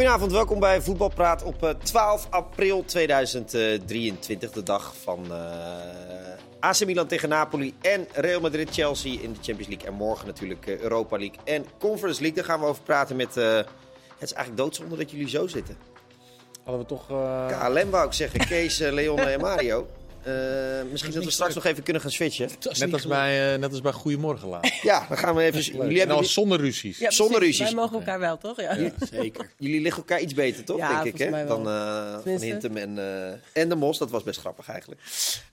Goedenavond, welkom bij Voetbalpraat op eh, 12 april 2023. De dag van eh, AC Milan tegen Napoli en Real Madrid-Chelsea in de Champions League. En morgen natuurlijk eh, Europa League en Conference League. Daar gaan we over praten met... eh, het is eigenlijk doodzonde dat jullie zo zitten. Hadden we toch... eh, KLM wou ik zeggen, Kees, eh, Leon en Mario. Eh, misschien dat we straks nog even kunnen gaan switchen. net, als bij, eh, net als bij Goedemorgen laat. Ja, dan gaan we even... Jullie, en hebben, dan zonder ruzies. Ja, Zonder ruzies. Wij mogen elkaar wel, toch? Ja. Zeker. jullie liggen elkaar iets beter, toch? Ja, denk ik, hè? mij wel. Dan eh, van. Hintem en, eh, en de Mos. Dat was best grappig eigenlijk.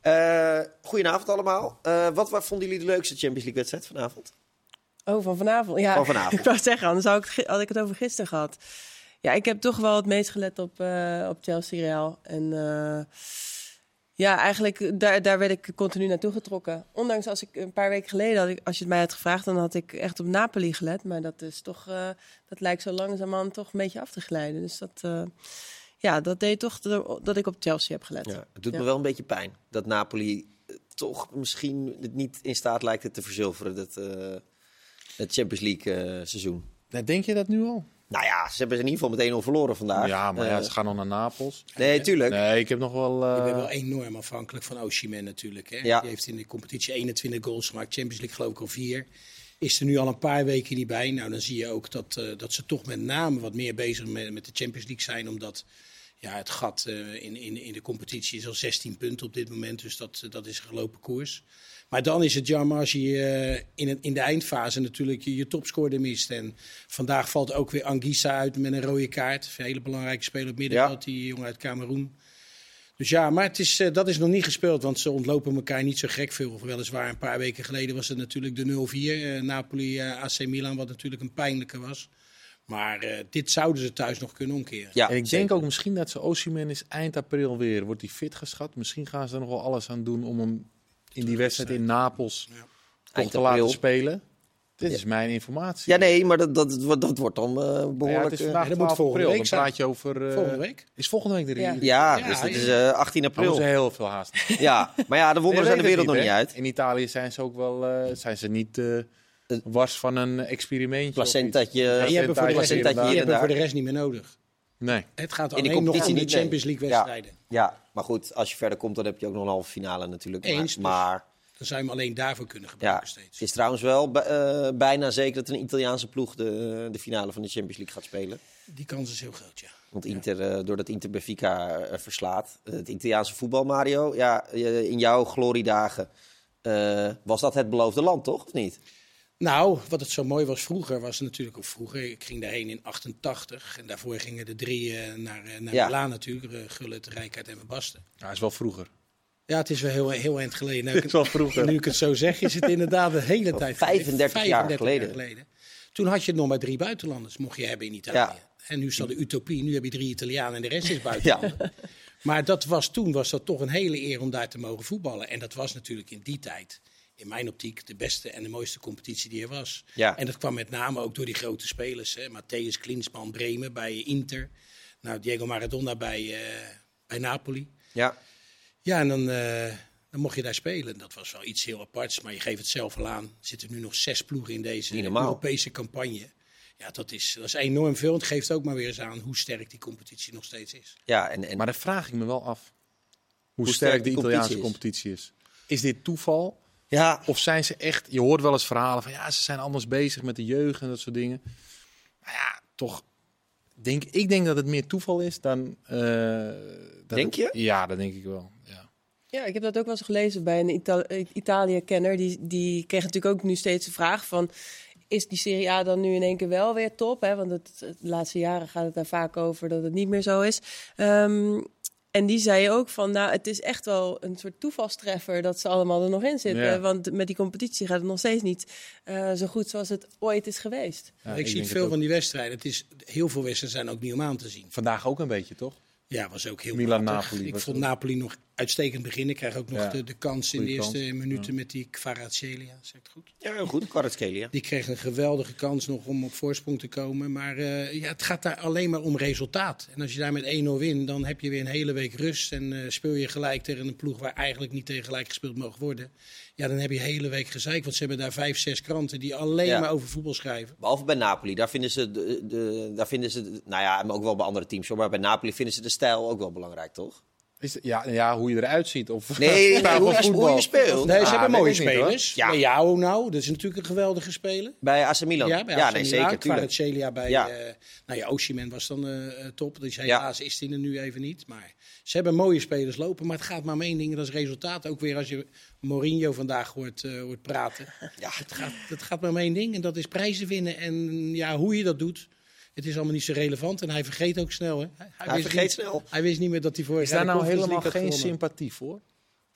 Eh goedenavond allemaal. Eh, wat, wat vonden jullie de leukste Champions League wedstrijd vanavond? Oh, van vanavond. Ja, Van vanavond. ik wou zeggen, anders had ik, had ik het over gisteren gehad. Ja, ik heb toch wel het meest gelet op, eh, op Chelsea Real. En eh, ja, eigenlijk daar, daar werd ik continu naartoe getrokken. Ondanks als ik een paar weken geleden, had ik, als je het mij had gevraagd, dan had ik echt op Napoli gelet. Maar dat is toch, eh, dat lijkt zo langzamerhand toch een beetje af te glijden. Dus dat, eh, ja, dat deed toch dat ik op Chelsea heb gelet. Ja, het doet Ja. me wel een beetje pijn dat Napoli eh, toch misschien het niet in staat lijkt het te verzilveren, dat, eh, het Champions League eh, seizoen. Denk je dat nu al? Nou ja, ze hebben in ieder geval met 1-0 verloren vandaag. Ja, maar ja, Eh, ze gaan nog naar Napels. nee, tuurlijk. Nee, ik heb nog wel... eh, Je bent wel enorm afhankelijk van Osimhen natuurlijk. Hè? Ja. Die heeft in de competitie 21 goals gemaakt. Champions League geloof ik al vier. Is er nu al een paar weken niet bij. Nou, dan zie je ook dat, eh, dat ze toch met name wat meer bezig met, met de Champions League zijn. Omdat ja, het gat eh, in, in, in de competitie is al 16 punten op dit moment. Dus dat, dat is een gelopen koers. Maar dan is het jammer als je eh, in, het, in de eindfase natuurlijk je, je topscorer mist. En vandaag valt ook weer Anguissa uit met een rode kaart. Een hele belangrijke speler op middenveld, die jongen uit Cameroen. Dus ja, maar het is, eh, dat is nog niet gespeeld, want ze ontlopen elkaar niet zo gek veel. Weliswaar een paar weken geleden was het natuurlijk de 0-4. eh, Napoli, eh, AC Milan, wat natuurlijk een pijnlijke was. Maar eh, dit zouden ze thuis nog kunnen omkeren. Ja, en ik zeker. denk ook misschien dat ze Osimhen is eind april weer. Wordt hij fit geschat? Misschien gaan ze er nog wel alles aan doen om hem in die wedstrijd in Napels Ja. toch te laten spelen. Dit is mijn informatie. Ja, nee, maar dat, dat, dat, dat wordt dan eh, Ja, behoorlijk... het is eh, vandaag Ja, dat moet 12 volgende april. week Dan praat je over... eh, Volgende week? Is volgende week de Ja. review? ja, Ja, dus dat ja. is eh, 18 Dan moeten april. ze heel veel haast. Ja, maar ja, de wonderen zijn de wereld nog niet uit. In Italië zijn ze ook wel... eh, zijn ze niet eh, wars van een experimentje? Placentaatje, Ja, je hebt er voor de rest niet meer nodig. Nee. Het gaat In de alleen nog om de. Champions League Ja. wedstrijden. Ja, maar goed, als je verder komt, dan heb je ook nog een halve finale natuurlijk. Maar- Eens, dus. maar Dan zou je hem alleen daarvoor kunnen ja, gebruiken het steeds. is trouwens wel eh, bijna zeker dat een Italiaanse ploeg de, de finale van de Champions League gaat spelen. Die kans is heel groot, ja. Want Inter, eh, doordat Inter Benfica eh, verslaat. Eh, het Italiaanse voetbal, Mario. Ja, eh, in jouw gloriedagen eh, was dat het beloofde land, toch? Of niet? Nou, wat het zo mooi was vroeger, was natuurlijk ook vroeger. Ik ging daarheen in 88 en daarvoor gingen de drie naar, eh, naar Ja. Milaan natuurlijk. eh, Gullit, Rijkaard en Van Basten. Ja, is wel vroeger. Ja, het is wel heel, heel eind geleden. Nou, ik is wel vroeger. Nu ik het zo zeg, is het inderdaad een hele tijd 35 jaar geleden. Toen had je nog maar drie buitenlanders, mocht je hebben in Italië. Ja. En nu is dat de utopie. Nu heb je drie Italianen en de rest is buitenlander. Maar dat was, toen was dat toch een hele eer om daar te mogen voetballen. En dat was natuurlijk in die tijd, in mijn optiek, de beste en de mooiste competitie die er was. Ja. En dat kwam met name ook door die grote spelers. Hè. Matthäus Klinsman, Bremen bij Inter. Nou, Diego Maradona bij, eh, bij Napoli. Ja. Ja, en dan, eh, dan mocht je daar spelen. Dat was wel iets heel aparts, maar je geeft het zelf al aan. Er zitten nu nog zes ploegen in deze Niet normaal. Europese campagne. Ja, dat is, dat is enorm veel. Het geeft ook maar weer eens aan hoe sterk die competitie nog steeds is. ja en, en Maar dan vraag ik me wel af hoe, Hoe sterk sterk de Italiaanse competitie competitie is. Is dit toeval? Ja, Of zijn ze echt... Je hoort wel eens verhalen van ja, ze zijn anders bezig met de jeugd en dat soort dingen. Maar ja, toch... Denk, ik denk dat het meer toeval is dan... eh, dat Denk het- je? ja, dat denk ik wel. Ja. Ja, ik heb dat ook wel eens gelezen bij een Ita- Italië-kenner. Die, die kreeg natuurlijk ook nu steeds de vraag van... Is die Serie A dan nu in één keer wel weer top? Hè? Want het, het- de laatste jaren gaat het daar vaak over dat het niet meer zo is. Ehm, en die zei ook van, nou, het is echt wel een soort toevalstreffer dat ze allemaal er nog in zitten. Ja. Want met die competitie gaat het nog steeds niet eh, zo goed zoals het ooit is geweest. Ja, ik, zie veel van die wedstrijden. Het is, heel veel wedstrijden zijn ook niet om aan te zien. Vandaag ook een beetje, toch? Ja, was ook heel Milan. Napoli Ik vond Napoli nog uitstekend beginnen. Krijg ook nog Ja. de, de kans in de eerste kans, minuten met die Kvaratskhelia. Zeg ik het goed? Ja, heel goed. Kvaratskhelia. Die kreeg een geweldige kans nog om op voorsprong te komen. Maar eh, ja, het gaat daar alleen maar om resultaat. En als je daar met 1-0 wint, dan heb je weer een hele week rust. En eh, speel je gelijk tegen een ploeg waar eigenlijk niet tegen gelijk gespeeld mogen worden. Ja, dan heb je een hele week gezeik. Want ze hebben daar vijf, zes kranten die alleen Ja. maar over voetbal schrijven. Behalve bij Napoli. Daar vinden ze, de, de, daar vinden ze de- nou ja, maar ook wel bij andere teams. hoor. Maar bij Napoli vinden ze de stijl ook wel belangrijk, toch? Is ja, ja, hoe je eruit ziet. Of Nee, nee, hoe, van je- hoe voetbal. je speelt. Nee, ze Ah, hebben mooie niet, spelers. Ja. Ja. jou nou, dat is natuurlijk een geweldige speler. Bij AC Milan. Ja, bij ja AC nee, Milan. zeker. Tuurlijk. Kvaratskhelia bij... Ja. eh nou ja, Osimhen was dan eh, eh, top. Dus Ja. helaas is hij er nu even niet. Maar ze hebben mooie spelers lopen. Maar het gaat maar om één ding. en Dat is resultaat. Ook weer als je Mourinho vandaag hoort, eh, hoort praten. Ja. Het gaat, het gaat maar om één ding. En dat is prijzen winnen. En ja, hoe je dat doet. Het is allemaal niet zo relevant. En hij vergeet ook snel. Hè? Hij, Hij wist vergeet niet, snel. Hij wist niet meer dat hij voor Is daar nou helemaal geen sympathie voor?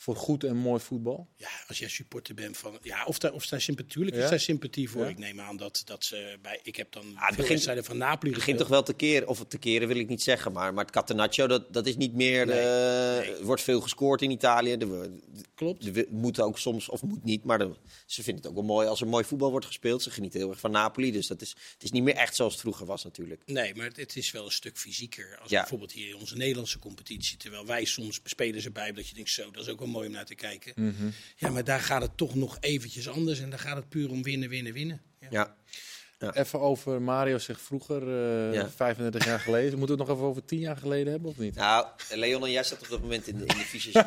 Voor goed en mooi voetbal? Ja, als jij supporter bent van. Ja, of daar, of daar sympathie, tuurlijk Ja? is daar sympathie voor. Ja? Ik neem aan dat, dat ze bij. Ik heb dan. het veel begint- wedstrijden van Napoli Het begint toch wel te keren, of te keren wil ik niet zeggen, maar, maar het Catenaccio, dat, dat is niet meer, Nee, eh, nee. er wordt veel gescoord in Italië. Er, Klopt. er moet ook soms, of moet niet, maar ze vinden het ook wel mooi als er mooi voetbal wordt gespeeld. Ze genieten heel erg van Napoli, dus dat is, het is niet meer echt zoals het vroeger was natuurlijk. Nee, maar het, het is wel een stuk fysieker. Als Ja. bijvoorbeeld hier in onze Nederlandse competitie. Terwijl wij soms spelen ze bij dat je denkt, zo, dat is ook wel mooi om naar te kijken. Ja, maar daar gaat het toch nog eventjes anders. En daar gaat het puur om winnen, winnen, winnen. Ja. Ja. Even over Mario zegt vroeger, eh, Ja. 35 jaar geleden. Moeten we het nog even over 10 jaar geleden hebben of niet? Nou, Leon en jij zat op dat moment in de, in de visie.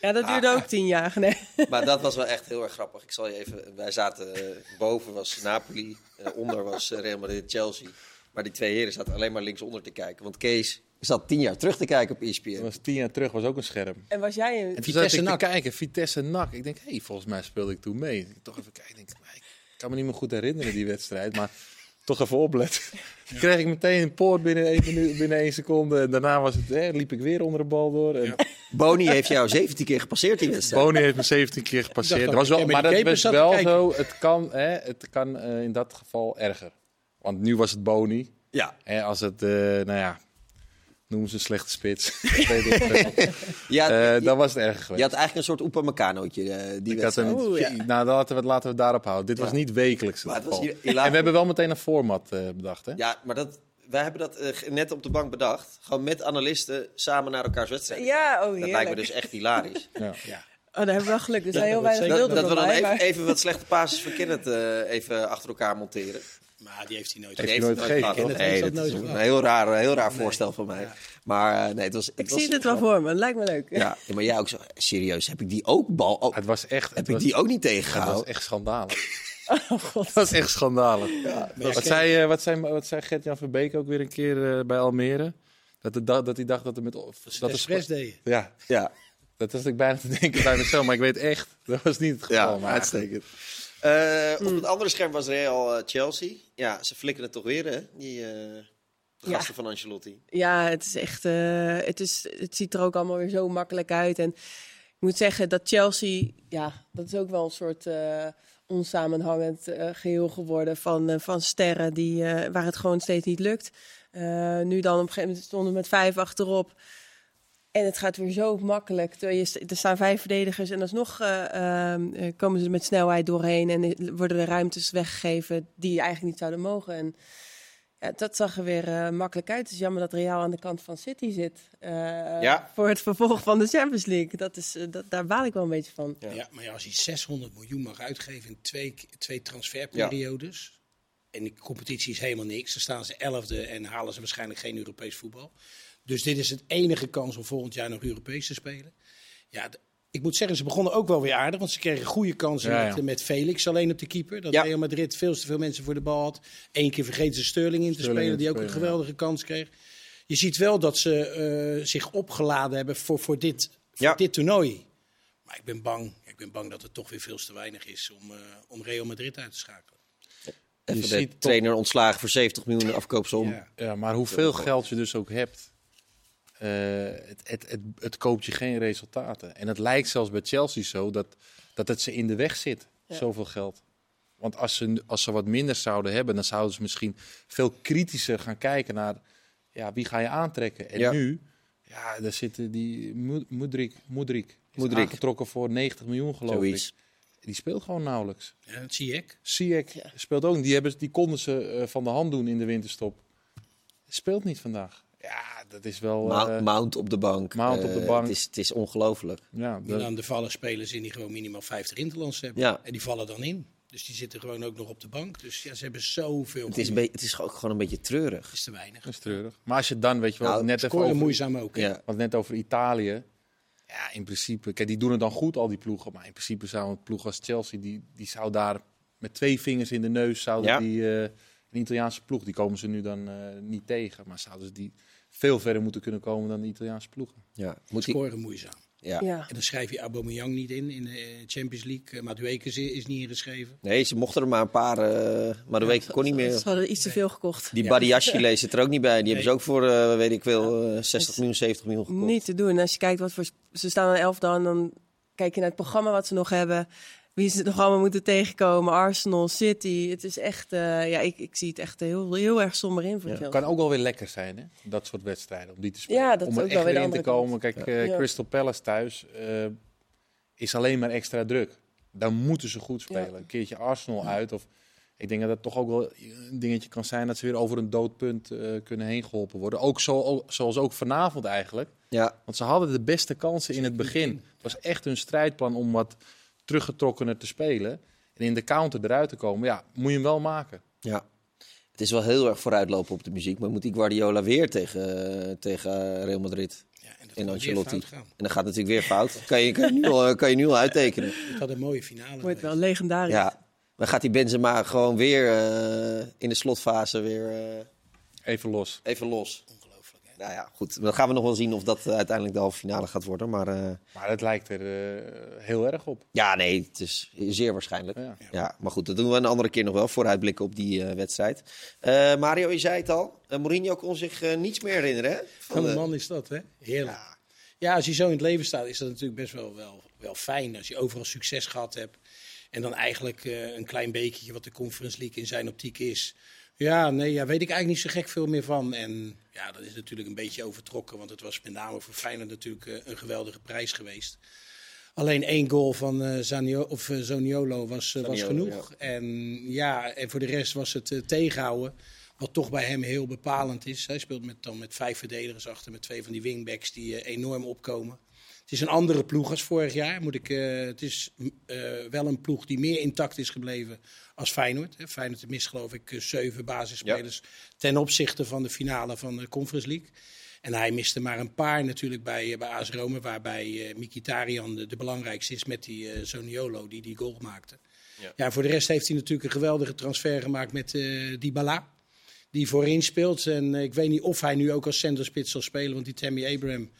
Ja, dat duurde ook tien jaar. Nee. Maar dat was wel echt heel erg grappig. Ik zal je even. Wij zaten eh, boven was Napoli, eh, onder was eh, Real Madrid, Chelsea. Maar die twee heren zaten alleen maar linksonder te kijken. Want Kees zat tien jaar terug te kijken op E Dat ESPN. was 10 jaar terug, was ook een scherm. En was jij een... En toen Vitesse NAC. kijken, Vitesse NAC. Ik denk, hé, hey, volgens mij speelde ik toen mee. Ik toch even kijken, ik denk, ik kan me niet meer goed herinneren die wedstrijd, maar toch even opletten. Toen kreeg ik meteen een poort binnen één, minuut, binnen één seconde. En daarna was het, hè, liep ik weer onder de bal door. En Ja. Boni heeft jou 17 keer gepasseerd die wedstrijd. Boni heeft me 17 keer gepasseerd. Dat was wel, maar dat was wel zo, het kan, hè, het kan eh, in dat geval erger. Want nu was het Boni. Ja. Hè, als het, eh, nou ja, noemen ze een slechte spits. Je had, Eh, dan was het erger geweest. je had eigenlijk een soort Upamecanootje eh die Ik had een, Oeh, ja. Nou, laten we, het, laten we het daarop houden. Dit was Ja. niet wekelijks. Maar het was geval. hier- En we hebben wel meteen een format eh, bedacht, hè? Ja, maar dat, wij hebben dat net op de bank bedacht. Gewoon met analisten samen naar elkaars wedstrijd. Ja, oh dat lijkt me dus echt hilarisch. Ja. Ja. Oh, daar hebben we wel geluk. Er zijn heel dat weinig. Dat, dat we dan even, maar- even wat slechte passes van Kenneth eh, even achter elkaar monteren. Maar die heeft hij nooit. Heeft Die hij nooit het gegeven, Nee, heeft dat dat is nooit een heel raar, een heel raar voorstel van mij. Ja. Maar eh, nee, het was... Het Ik was, zie het wel voor me. Dat lijkt me leuk. Ja, ja, maar jij ook zo... Serieus, heb ik die ook bal... Oh, Het was echt... heb Het ik was, die ook niet het was tegengehouden? echt schandalig. Oh god. Het was echt schandalig. Maar Wat ja, zei, eh, wat zei, wat zei Gert-Jan Verbeek ook weer een keer eh, bij Almere? Dat, het, da- dat hij dacht dat er met... Dat Dat er expres deden. ja, Ja, dat was ik bijna te denken bij mezelf. Maar ik weet echt, dat was niet het geval. ja maar uitstekend. Eh, Op het andere scherm was Real eh, Chelsea. Ja, ze flikken het toch weer, hè? Die eh, Ja. gasten van Ancelotti. Ja, het is echt. het, is, het ziet er ook allemaal weer zo makkelijk uit. En ik moet zeggen dat Chelsea, ja, dat is ook wel een soort onsamenhangend eh, geheel geworden van, van sterren die, waar het gewoon steeds niet lukt. Nu dan op een gegeven moment stonden we met vijf achterop. En het gaat weer zo makkelijk. Je, er staan vijf verdedigers en alsnog eh, ehm, eh, komen ze met snelheid doorheen. En worden er ruimtes weggegeven die eigenlijk niet zouden mogen. En ja, dat zag er weer eh, makkelijk uit. Het is jammer dat Real aan de kant van City zit. eh, Ja. Voor het vervolg van de Champions League. Dat is, dat, daar baal ik wel een beetje van. Ja. Ja. maar ja, als hij 600 miljoen mag uitgeven in twee, twee transferperiodes. En de competitie is helemaal niks. Dan staan ze elfde en halen ze waarschijnlijk geen Europees voetbal. Dus dit is het enige kans om volgend jaar nog Europees te spelen. Ja, ik moet zeggen, ze begonnen ook wel weer aardig. Want ze kregen goede kansen Ja, met, ja. met Felix alleen op de keeper. Dat Ja. Real Madrid veel te veel mensen voor de bal had. Eén keer vergeten ze Sterling in te Sterling spelen, in te die ook een geweldige kans kreeg. Je ziet wel dat ze eh, zich opgeladen hebben voor, voor, dit, voor Ja. dit toernooi. Maar ik ben bang. Ik ben bang dat het toch weer veel te weinig is om, eh, om Real Madrid uit te schakelen. Even Je de ziet toch- trainer ontslagen voor 70 miljoen afkoopsom. Ja. Ja, maar hoeveel geld je dus ook hebt, het, het, het, het koopt je geen resultaten. En het lijkt zelfs bij Chelsea zo dat, dat het ze in de weg zit, Ja. zoveel geld. Want als ze, als ze wat minder zouden hebben, dan zouden ze misschien veel kritischer gaan kijken naar ja, wie ga je aantrekken. En Ja. nu, Ja, daar zitten die Mo- Moedrik, Moedrik, is Moedrik. aangetrokken voor 90 miljoen geloof Zoiets. ik. Die speelt gewoon nauwelijks. Ja, dat zie ik. Ziyech Ja. speelt ook niet. Die, hebben, die konden ze eh, van de hand doen in de winterstop. Speelt niet vandaag. Ja, dat is wel... Mount, eh, Mount op de bank. Mount op de Eh, bank. Het is, het is ongelooflijk. ja, En dat- dan de vallen spelers in die gewoon minimaal 50 interlands hebben. Ja. En die vallen dan in. Dus die zitten gewoon ook nog op de bank. Dus ja, ze hebben zoveel. Het is, het is ook gewoon een beetje treurig. Het is te weinig. dat is treurig. Maar als je dan, weet je wel, Nou, net even over, moeizaam ook. hè? Ja. want net over Italië. Ja, in principe, kijk, die doen het dan goed, al die ploegen. Maar in principe zou een ploeg als Chelsea, die, die zou daar met twee vingers in de neus, zouden Ja. die, eh, een Italiaanse ploeg, die komen ze nu dan eh, niet tegen. Maar zouden ze die veel verder moeten kunnen komen dan de Italiaanse ploegen. Ja. Moet die, Scoren moeizaam. ja. Ja. En dan schrijf je Aubameyang niet in in de eh, Champions League. Uh, Madueke is, is niet ingeschreven. Nee, ze mochten er maar een paar, eh, maar de week kon niet meer. Ze hadden iets te veel gekocht. Die Ja. Badiashile zit er ook niet bij. Die hebben ze ook voor, eh, weet ik veel, eh, 60 miljoen, 70 miljoen gekocht. Niet te doen. Als je kijkt wat voor... Ze staan aan elf dan, dan kijk je naar het programma wat ze nog hebben. Wie ze nog allemaal moeten tegenkomen. Arsenal, City. Het is echt... eh, ja, ik, ik zie het echt heel, heel erg somber in voor Ja. Kan ook wel weer lekker zijn, hè? Dat soort wedstrijden, om die te spelen. Ja, dat om is er ook echt wel weer in te komen. kant. Kijk, eh, Ja. Crystal Palace thuis eh, is alleen maar extra druk. Dan moeten ze goed spelen. Ja. Een keertje Arsenal uit. Of, ik denk dat het toch ook wel een dingetje kan zijn dat ze weer over een doodpunt eh, kunnen heen geholpen worden. Ook zo, zoals ook vanavond eigenlijk. Ja, Want ze hadden de beste kansen in het begin. Het was echt hun strijdplan om wat teruggetrokkener te spelen. En in de counter eruit te komen. Ja, moet je hem wel maken. ja. Het is wel heel erg vooruitlopen op de muziek. Maar moet die Guardiola weer tegen, tegen Real Madrid? Ja, en Ancelotti. En dan gaat het natuurlijk weer fout. Kan je, kan je, nu, al, kan je nu al uittekenen. Het had een mooie finale. Wordt wel legendarisch. Ja. Dan gaat die Benzema gewoon weer eh, in de slotfase weer eh, Even los. even los. Nou ja, goed. Dan gaan we nog wel zien of dat eh, uiteindelijk de halve finale gaat worden. Maar eh, Maar het lijkt er eh, heel erg op. ja, nee, het is zeer waarschijnlijk. Ja. Ja, maar goed, dat doen we een andere keer nog wel. Vooruitblikken op die eh, wedstrijd. Eh, Mario, je zei het al. Mourinho kon zich niets meer herinneren. Hè? Van de- man is dat, hè? Heerlijk. Ja. Ja, als je zo in het leven staat, is dat natuurlijk best wel, wel, wel fijn. Als je overal succes gehad hebt. En dan eigenlijk eh, een klein bekertje wat de Conference League in zijn optiek is. Ja, nee, ja, weet ik eigenlijk niet zo gek veel meer van. En ja, dat is natuurlijk een beetje overtrokken. Want het was met name voor Feyenoord natuurlijk eh, een geweldige prijs geweest. Alleen één goal van eh Zanio, of, eh, Zaniolo was, was genoeg. En ja, en voor de rest was het tegenhouden. Wat toch bij hem heel bepalend is. Hij speelt met, dan met vijf verdedigers achter, met twee van die wingbacks die enorm opkomen. Het is een andere ploeg als vorig jaar. Moet ik, eh, het is eh, wel een ploeg die meer intact is gebleven als Feyenoord. Hè. Feyenoord mist geloof ik eh, zeven basisspelers ten opzichte van de finale van de Conference League. En hij miste maar een paar natuurlijk bij, bij AS Rome, waarbij eh Mkhitaryan de, de belangrijkste is met die Zoniolo die die goal maakte. Ja. Ja. voor de rest heeft hij natuurlijk een geweldige transfer gemaakt met eh Dybala. Die voorin speelt. En ik weet niet of hij nu ook als centerspits zal spelen, want die Tammy Abraham...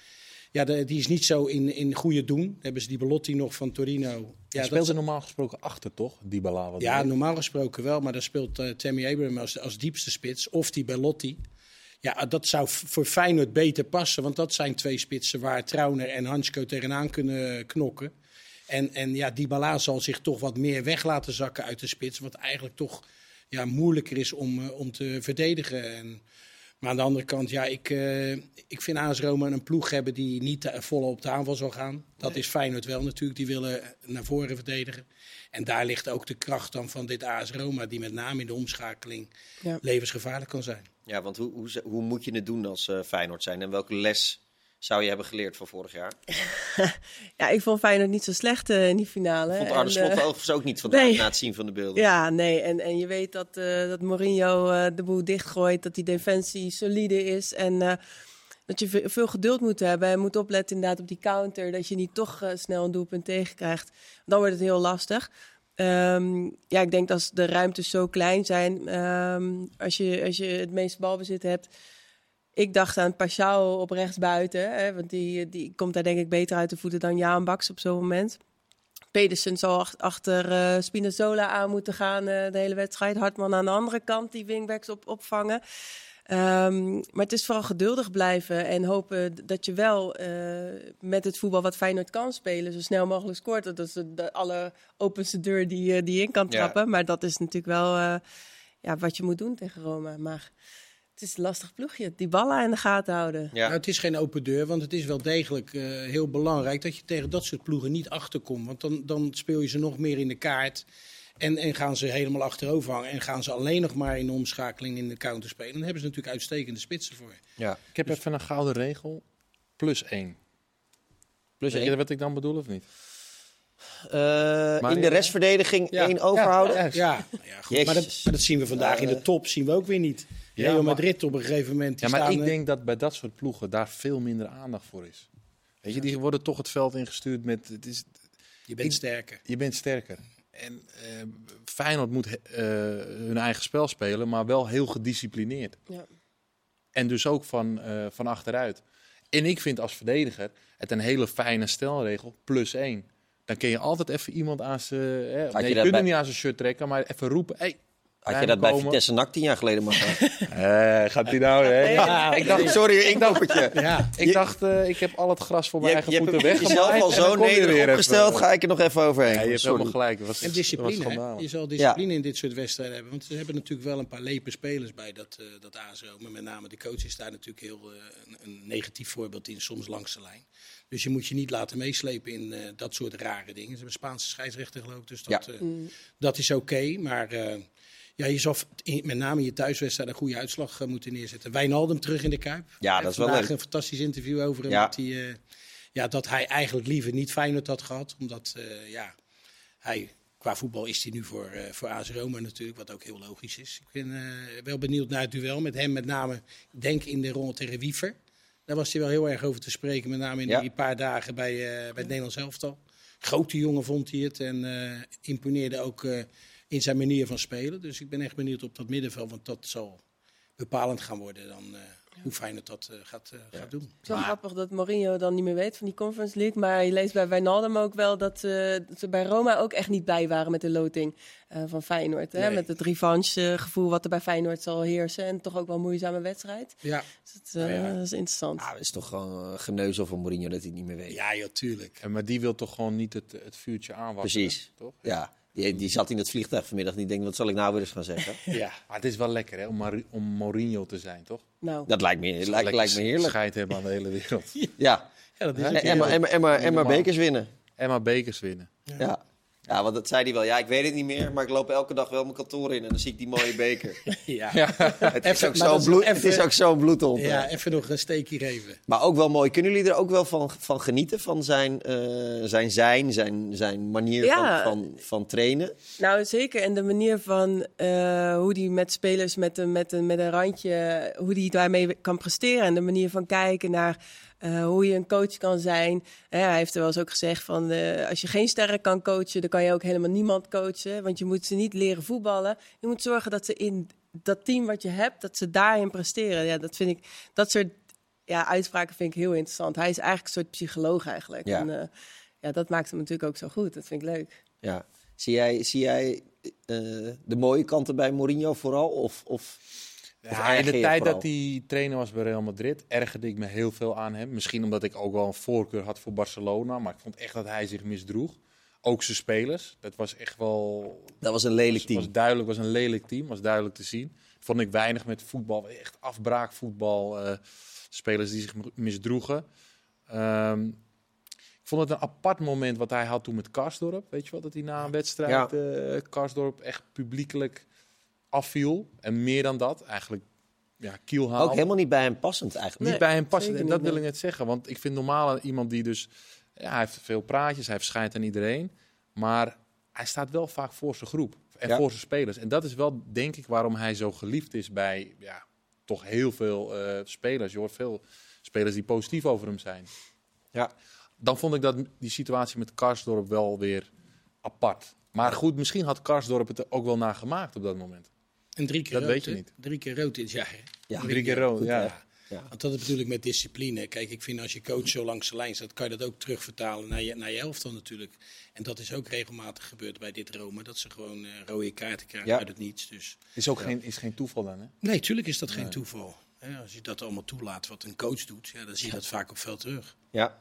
Ja, de- die is niet zo in, in goede doen. Hebben ze die Belotti nog van Torino. Ja, speelt dat, er normaal gesproken achter, toch? Die Bala. ja, normaal gesproken wel. Maar dan speelt eh, Tammy Abraham als, als diepste spits. Of die Belotti. Ja, dat zou voor Feyenoord beter passen. Want dat zijn twee spitsen waar Trauner en Hansko tegenaan kunnen knokken. En, en ja, Dybala zal zich toch wat meer weg laten zakken uit de spits. Wat eigenlijk toch ja, moeilijker is om, eh, om te verdedigen. En, maar aan de andere kant, ja, ik, eh, ik vind AS Roma een ploeg hebben die niet eh, vol op de aanval zal gaan. Dat is Feyenoord wel natuurlijk. Die willen naar voren verdedigen. En daar ligt ook de kracht dan van dit AS Roma, die met name in de omschakeling Ja. levensgevaarlijk kan zijn. Ja, want hoe, hoe, hoe moet je het doen als eh, Feyenoord zijn? En welke les zou je hebben geleerd van vorig jaar? Ja, ik vond Feyenoord niet zo slecht eh, in die finale. Vond Arne Slot eh, overigens ook niet vandaag nee. na het zien van de beelden. Ja, nee. En, en je weet dat, eh, dat Mourinho de boel dichtgooit, dat die defensie solide is. En dat je ve- veel geduld moet hebben en moet opletten inderdaad op die counter. Dat je niet toch snel een doelpunt tegenkrijgt. Dan wordt het heel lastig. Ehm, ja, ik denk dat als de ruimtes zo klein zijn, ehm, als, je, als je het meeste balbezit hebt. Ik dacht aan Pashao op rechtsbuiten, hè, want die, die komt daar denk ik beter uit de voeten dan Jaan Baks op zo'n moment. Pedersen zal ach- achter eh Spinazzola aan moeten gaan eh, de hele wedstrijd. Hartman aan de andere kant, die wingbacks op, opvangen. Ehm, maar het is vooral geduldig blijven en hopen dat je wel eh, met het voetbal wat Feyenoord kan spelen, zo snel mogelijk scoort. Dat is de, de alle openste deur die, eh, die je in kan Ja. trappen. Maar dat is natuurlijk wel ja, wat je moet doen tegen Roma. Maar het is een lastig ploegje. Die ballen in de gaten houden. Ja. Nou, het is geen open deur, want het is wel degelijk eh, heel belangrijk dat je tegen dat soort ploegen niet achterkomt. Want dan, dan speel je ze nog meer in de kaart. En, en gaan ze helemaal achterover hangen. En gaan ze alleen nog maar in de omschakeling in de counter spelen. Dan hebben ze natuurlijk uitstekende spitsen voor. ja. Ik heb even een gouden regel. Plus één. Plus Weet je één. wat ik dan bedoel of niet? Eh, in de restverdediging Ja. één overhouden. Ja, Ja, ja, goed. Maar, dat, maar dat zien we vandaag in de top zien we ook weer niet. Ja, Real maar- Madrid op een gegeven moment. Ja, maar staan, ik denk dat bij dat soort ploegen daar veel minder aandacht voor is. Weet je, die worden toch het veld ingestuurd met... Het is, je bent ik- sterker. je bent sterker. En eh, Feyenoord moet eh, hun eigen spel spelen, maar wel heel gedisciplineerd. Ja. En dus ook van, eh, van achteruit. En ik vind als verdediger het een hele fijne stelregel, plus één. Dan kun je altijd even iemand aan zijn... je Nee, je kunt bij- hem niet aan zijn shirt trekken, maar even roepen... Hey, Had je dat bij. Vitesse NAC tien jaar geleden maar gedaan? Eh, gaat hij nou? Hè? Ja, ik dacht, sorry, inkoppertje. Ja, Ik dacht, eh, ik heb al het gras voor mijn Je, eigen je hebt voeten weg. jezelf al zo nederig opgesteld, ga ik er nog even overheen. Ja, je hebt Sorry. helemaal gelijk. Was, En discipline. Je zal discipline in dit soort wedstrijden hebben. Want ze hebben natuurlijk wel een paar lepe spelers bij dat, eh dat ASO. Maar met name de coach is daar natuurlijk heel een, een negatief voorbeeld in, soms langs de lijn. Dus je moet je niet laten meeslepen in eh, dat soort rare dingen. Ze hebben Spaanse scheidsrechter geloof ik, dus dat, Ja. eh, dat is oké. maar eh, ja, je in- met name in je thuiswedstrijd een goede uitslag eh, moeten neerzetten. Wijnaldum terug in de Kuip. Ja, dat is wel leuk. een fantastisch interview over hem. Ja. Dat, hij, eh, ja, dat hij eigenlijk liever niet Feyenoord had gehad. Omdat eh, ja, hij, qua voetbal is hij nu voor, eh voor AS Roma natuurlijk, wat ook heel logisch is. Ik ben wel benieuwd naar het duel met hem, met name, denk in de ronde tegen Wiever. Daar was hij wel heel erg over te spreken, met name in Ja. die paar dagen bij, bij het Nederlands elftal. Grote jongen vond hij het en imponeerde ook in zijn manier van spelen. Dus ik ben echt benieuwd op dat middenveld, want dat zal bepalend gaan worden dan eh, hoe fijn het dat eh, gaat, eh, gaat doen. Het is wel grappig dat Mourinho dan niet meer weet van die Conference League. Maar je leest bij Wijnaldum ook wel dat, eh, dat ze bij Roma ook echt niet blij waren met de loting eh, van Feyenoord. Hè? Nee. Met het revanche gevoel wat er bij Feyenoord zal heersen. En toch ook wel een moeizame wedstrijd. Ja, Dus het, eh, Nou ja. dat is interessant. Dat is toch gewoon uh, geneuzel van Mourinho dat hij het niet meer weet. ja, ja tuurlijk. En maar die wil toch gewoon niet het, het vuurtje aanwakkeren? Precies. Toch? Ja, die, die zat in het vliegtuig vanmiddag niet denken, wat zal ik nou weer eens gaan zeggen? Ja. Maar het is wel lekker hè, om, Mar- om Mourinho te zijn, toch? Nou, Dat lijkt me, lijkt, Lekker lijkt me heerlijk. Scheid hebben aan de hele wereld. Ja, Ja, dat is en, ook en, maar- en, maar- en, maar- en maar Normaal. bekers winnen. En maar bekers winnen. Ja. ja, want dat zei hij wel. Ja, ik weet het niet meer, maar ik loop elke dag wel mijn kantoor in en dan zie ik die mooie beker. Ja. het, is Even- ook is bloed, even- het is ook zo'n bloedhond. hè. ja, even nog een steekje geven. Maar ook wel mooi. Kunnen jullie er ook wel van, van genieten? Van zijn, eh, zijn zijn, zijn, zijn manier Ja. van, van, van trainen? nou, zeker. En de manier van eh, hoe die met spelers met een, met, een, met een randje, hoe die daarmee kan presteren. En de manier van kijken naar eh, hoe je een coach kan zijn. Hij heeft er wel eens ook gezegd van, eh, als je geen sterren kan coachen, dan kan je ook helemaal niemand coachen. Want je moet ze niet leren voetballen. Je moet zorgen dat ze in dat team wat je hebt, dat ze daarin presteren. Ja, dat vind ik, dat soort ja, uitspraken vind ik heel interessant. Hij is eigenlijk een soort psycholoog eigenlijk. Ja. En, eh, ja, dat maakt hem natuurlijk ook zo goed. Dat vind ik leuk. Ja. Zie jij, zie jij de mooie kanten bij Mourinho vooral? Of, of, of Ja, in de tijd vooral? dat hij trainer was bij Real Madrid, ergerde ik me heel veel aan hem. Misschien omdat ik ook wel een voorkeur had voor Barcelona, maar ik vond echt dat hij zich misdroeg. Ook zijn spelers. Dat was echt wel Dat was een lelijk was, team. was duidelijk, was een lelijk team, was duidelijk te zien. Vond ik weinig met voetbal, echt afbraakvoetbal, eh spelers die zich misdroegen. Ehm, ik vond het een apart moment wat hij had toen met Karsdorp. Weet je wel, dat hij na een wedstrijd eh Karsdorp echt publiekelijk afviel. En meer dan dat, eigenlijk ja, kiel haalde. Ook helemaal niet bij hem passend eigenlijk. niet Nee, bij hem passen. zeker En dat niet, wil ik net zeggen. Want ik vind normaal iemand die dus... Ja, hij heeft veel praatjes, hij verschijnt aan iedereen. Maar hij staat wel vaak voor zijn groep. En Ja. voor zijn spelers. En dat is wel, denk ik, waarom hij zo geliefd is bij... Ja, toch heel veel eh, spelers. Je hoort veel spelers die positief over hem zijn. Ja. Dan vond ik dat die situatie met Karsdorp wel weer apart. Maar goed, misschien had Karsdorp het er ook wel naar gemaakt op dat moment. En drie keer Dat rood, weet je niet. Drie keer rood dit jaar. hè? Ja. Drie keer rood, Goed, ja. ja. Ja. Want dat is natuurlijk met discipline. Kijk, ik vind als je coach zo langs de lijn staat, kan je dat ook terugvertalen naar je, naar je elftal natuurlijk. En dat is ook regelmatig gebeurd bij dit Rome. Dat ze gewoon eh, rode kaarten krijgen Ja. uit het niets. Dus Is ook geen, is geen toeval dan, hè? nee, tuurlijk is dat geen toeval. Hè, als je dat allemaal toelaat wat een coach doet, ja, dan zie je dat vaak op veld terug. Ja.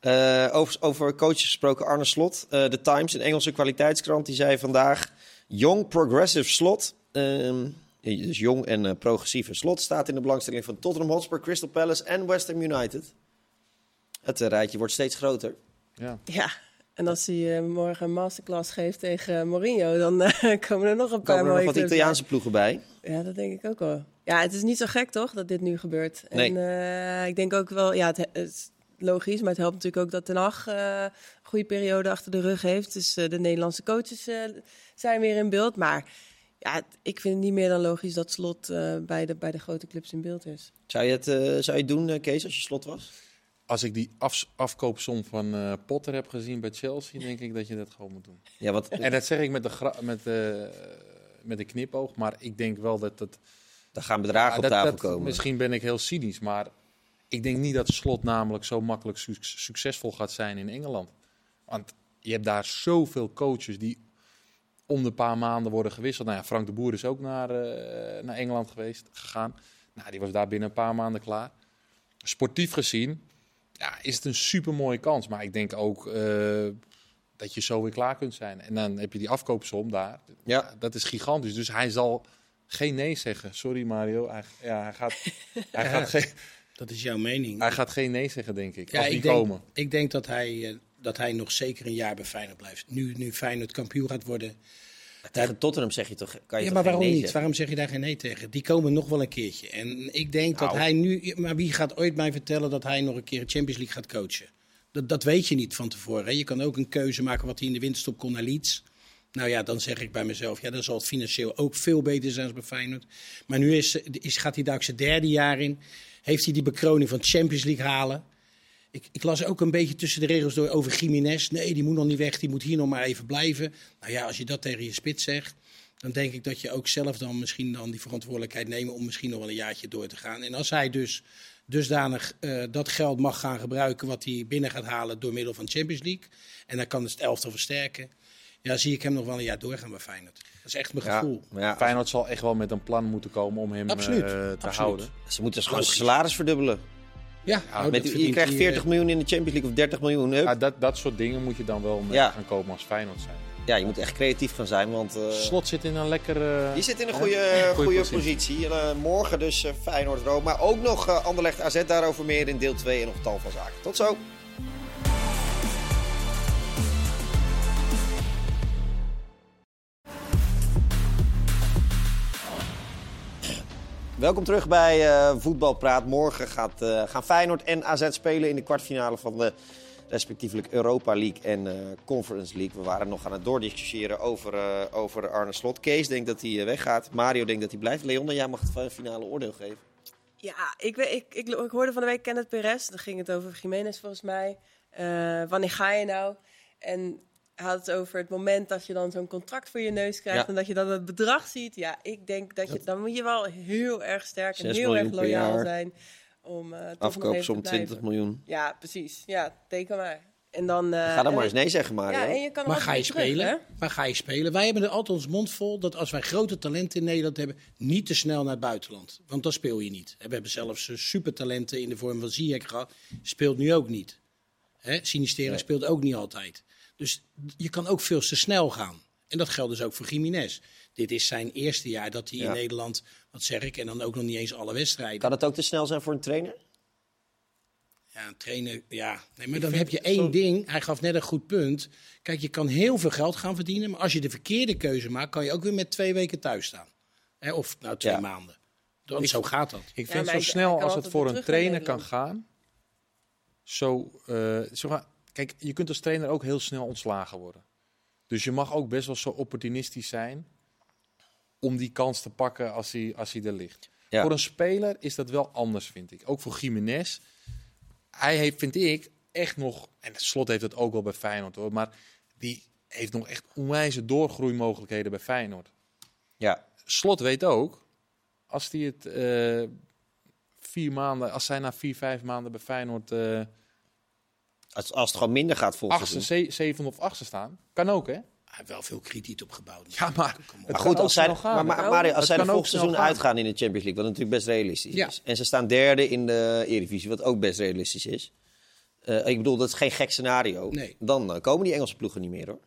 Eh, over, over coaches gesproken, Arne Slot. eh The Times, een Engelse kwaliteitskrant, die zei vandaag... Young Progressive Slot. Ehm, Dus jong en eh, progressief. En Slot staat in de belangstelling van Tottenham Hotspur, Crystal Palace en West Ham United. Het eh, rijtje wordt steeds groter. Ja. Ja, en als hij eh, morgen een masterclass geeft tegen Mourinho, dan eh, komen er nog een paar Komen er nog mooie wat Italiaanse ploegen bij? Ja, dat denk ik ook wel. Ja, het is niet zo gek toch, dat dit nu gebeurt. Nee. En eh, ik denk ook wel, ja, het, het is logisch, maar het helpt natuurlijk ook dat Ten Hag eh, een goede periode achter de rug heeft. Dus eh, de Nederlandse coaches eh, zijn weer in beeld. Maar ja, ik vind het niet meer dan logisch dat Slot eh, bij, de, bij de grote clubs in beeld is. Zou je het, eh, zou je het doen, eh, Kees, als je slot was? Als ik die af, afkoopsom van eh, Potter heb gezien bij Chelsea, denk ik dat je dat gewoon moet doen. Ja, wat, En dat zeg ik met de, met, eh, met een knipoog, maar ik denk wel dat het... daar gaan bedragen Ja, op dat- tafel dat- komen. Misschien ben ik heel cynisch, maar ik denk niet dat Slot namelijk zo makkelijk su- succesvol gaat zijn in Engeland. Want je hebt daar zoveel coaches die om de paar maanden worden gewisseld. Nou ja, Frank de Boer is ook naar, eh, naar Engeland geweest, gegaan. Nou, die was daar binnen een paar maanden klaar. Sportief gezien ja, is het een super mooie kans. Maar ik denk ook eh, dat je zo weer klaar kunt zijn. En dan heb je die afkoopsom daar. Ja. Dat is gigantisch. Dus hij zal geen nee zeggen. Sorry Mario. Hij, ja, hij, gaat, hij, gaat geen, Dat is jouw mening. hij gaat geen nee zeggen, denk ik. Ja, als die ik denk, komen. ik denk dat hij, eh, dat hij nog zeker een jaar bij Feyenoord blijft. Nu, nu Feyenoord kampioen gaat worden. Tegen Tottenham zeg je toch, kan je Ja, maar waarom nee niet? zeggen? Waarom zeg je daar geen nee tegen? Die komen nog wel een keertje. En ik denk dat Nou. hij nu... Maar wie gaat ooit mij vertellen dat hij nog een keer de Champions League gaat coachen? Dat, dat weet je niet van tevoren. Hè? Je kan ook een keuze maken wat hij in de winterstop kon naar Leeds. Nou ja, dan zeg ik bij mezelf, ja, dan zal het financieel ook veel beter zijn als bij Feyenoord. Maar nu is, is, gaat hij daar ook zijn derde jaar in. Heeft hij die bekroning van Champions League halen? Ik, ik las ook een beetje tussen de regels door over Jiménez. Nee, die moet nog niet weg, die moet hier nog maar even blijven. Nou ja, als je dat tegen je spits zegt, dan denk ik dat je ook zelf dan misschien dan die verantwoordelijkheid neemt om misschien nog wel een jaartje door te gaan. En als hij dus dusdanig eh, dat geld mag gaan gebruiken wat hij binnen gaat halen door middel van Champions League. En dan kan het elftal versterken. Ja, zie ik hem nog wel een jaar doorgaan bij Feyenoord. Dat is echt mijn Ja, gevoel. maar ja, Feyenoord zal echt wel met een plan moeten komen om hem Absoluut, eh, te absoluut. houden. ze moeten gewoon zijn salaris verdubbelen. Ja, nou, Met, dat je krijgt hij, 40 eh, miljoen in de Champions League of 30 miljoen. Ja, dat, dat soort dingen moet je dan wel mee Ja. gaan komen als Feyenoord zijn. Ja, je moet echt creatief gaan zijn, want... eh, Slot zit in een lekker... eh, Je zit in een goede, goede positie. positie. En, eh, morgen dus eh, Feyenoord Roma. Ook nog eh, Anderlecht AZ. Daarover meer in deel 2 en nog tal van zaken. Tot zo. Welkom terug bij eh Voetbalpraat. Morgen gaat, eh, gaan Feyenoord en AZ spelen in de kwartfinale van de respectievelijk Europa League en eh, Conference League. We waren nog aan het doordiscussiëren over, over Arne Slot. Kees denkt dat hij weggaat. Mario denkt dat hij blijft. Leon, jij mag het finale oordeel geven. Ja, ik, ik, ik, ik hoorde van de week Kenneth Perez. Dan ging het over Jiménez volgens mij. Wanneer ga je nou? En had het over het moment dat je dan zo'n contract voor je neus krijgt. Ja. En dat je dan het bedrag ziet. Ja, ik denk dat je, dan moet je wel heel erg sterk en heel erg loyaal zijn. Om eh even Afkoopsom te blijven. 20 miljoen. Ja, precies. Ja, teken maar. En dan, eh, Ga dan maar en- eens nee zeggen, Mario. Ja, en je kan Maar ga je terug, spelen? hè? Waar ga je spelen? Wij hebben er altijd ons mond vol dat als wij grote talenten in Nederland hebben, niet te snel naar het buitenland. Want dan speel je niet. We hebben zelfs eh, supertalenten in de vorm van Ziyech gehad. Speelt nu ook niet. Hè? Sinistera speelt ook niet altijd. Dus je kan ook veel te snel gaan. En dat geldt dus ook voor Jiménez. Dit is zijn eerste jaar dat hij Ja. in Nederland, wat zeg ik, en dan ook nog niet eens alle wedstrijden. Kan het ook te snel zijn voor een trainer? Ja, een trainer, ja. Nee, maar dan heb je één ding. Hij gaf net een goed punt. Kijk, je kan heel veel geld gaan verdienen. Maar als je de verkeerde keuze maakt, kan je ook weer met twee weken thuis staan. Hè, of nou, twee Ja. maanden. Dan, zo gaat dat. Ik Ja, vind zo snel als het voor een trainer kan gaan. Zo, eh, zo ga- kijk, je kunt als trainer ook heel snel ontslagen worden. Dus je mag ook best wel zo opportunistisch zijn om die kans te pakken als hij, als hij er ligt. Ja. Voor een speler is dat wel anders, vind ik. Ook voor Jiménez. Hij heeft, vind ik, echt nog... En slot heeft het ook wel bij Feyenoord, hoor. Maar die heeft nog echt onwijze doorgroeimogelijkheden bij Feyenoord. Ja. Slot weet ook, als hij het eh, vier maanden, als zij na vier, vijf maanden bij Feyenoord eh Als, als het gewoon minder gaat volgens achtste, ze- zevende of achtste staan, kan ook, hè? Hij heeft wel veel krediet opgebouwd. Ja, maar Maar goed, als zij, maar, maar, Mario, als zij er kan ook volgend snel seizoen gaan. uitgaan in de Champions League, wat natuurlijk best realistisch Ja. is. En ze staan derde in de Eredivisie, wat ook best realistisch is. Eh, ik bedoel, dat is geen gek scenario. Nee. Dan eh, komen die Engelse ploegen niet meer hoor.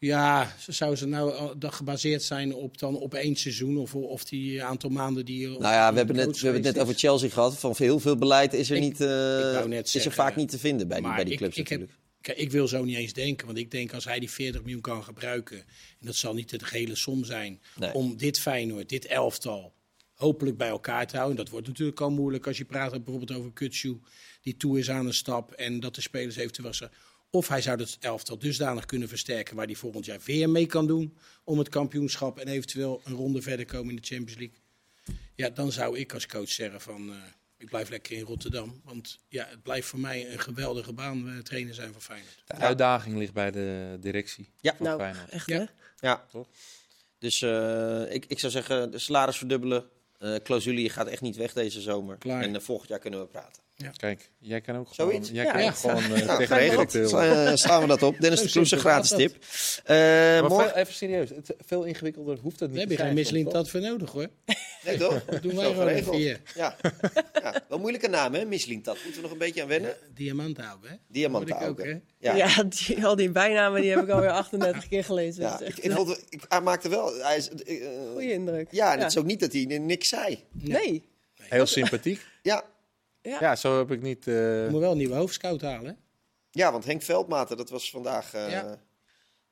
Ja, zou ze nou eh, gebaseerd zijn op, dan op één seizoen of, of die aantal maanden die... Nou ja, we hebben, net, we hebben het net over Chelsea gehad. Van heel veel beleid is er, Ik- niet, eh, is er zeggen, vaak niet te vinden bij die, bij die ik- clubs ik heb- natuurlijk. Kijk, ik wil zo niet eens denken, want ik denk als hij die 40 miljoen kan gebruiken, en dat zal niet de gehele som zijn, Nee. om dit Feyenoord, dit elftal, hopelijk bij elkaar te houden. Dat wordt natuurlijk al moeilijk als je praat bijvoorbeeld over Kutsu, die toe is aan een stap en dat de spelers eventueel was. Of hij zou het elftal dusdanig kunnen versterken waar hij volgend jaar weer mee kan doen om het kampioenschap en eventueel een ronde verder komen in de Champions League. Ja, dan zou ik als coach zeggen van, eh, ik blijf lekker in Rotterdam. Want ja, het blijft voor mij een geweldige baan eh, trainer zijn van Feyenoord. De uitdaging ligt bij de directie Ja. van Nou, Feyenoord. echt Ja. hè? Ja, Toch? Dus eh, ik, ik zou zeggen, de salaris verdubbelen. Eh clausule je gaat echt niet weg deze zomer. Klaar. En volgend jaar kunnen we praten. Kijk, jij kan ook gewoon, Zoiets? jij Ja. kan Ja. gewoon uh, Nou, tegen eh, slaan we dat op. Dennis de Kloes, een gratis tip. Eh, Maar morgen... veel- even serieus, het, veel ingewikkelder hoeft het niet Daar heb te je geen toch? dat voor nodig hoor. Nee, toch? Dat doen wij gewoon even hier. Ja. ja. Wel moeilijke naam, hè? Mislintat. Moeten we nog een beetje aan wennen? Diamanthouden, hè? Hè? Ja. Ja, die, al die bijnamen die heb ik alweer 38 keer gelezen. Ja, Dat ik, ik, een vond, ik, hij maakte wel... Hij is, goede indruk. ja, en het is ook niet dat hij niks zei. Nee. Heel sympathiek. Ja, Ja. Ja, zo heb ik niet... eh, Je moet wel een nieuwe hoofdscout halen. hè? ja want Henk Veldmaten, dat was vandaag eh, Ja.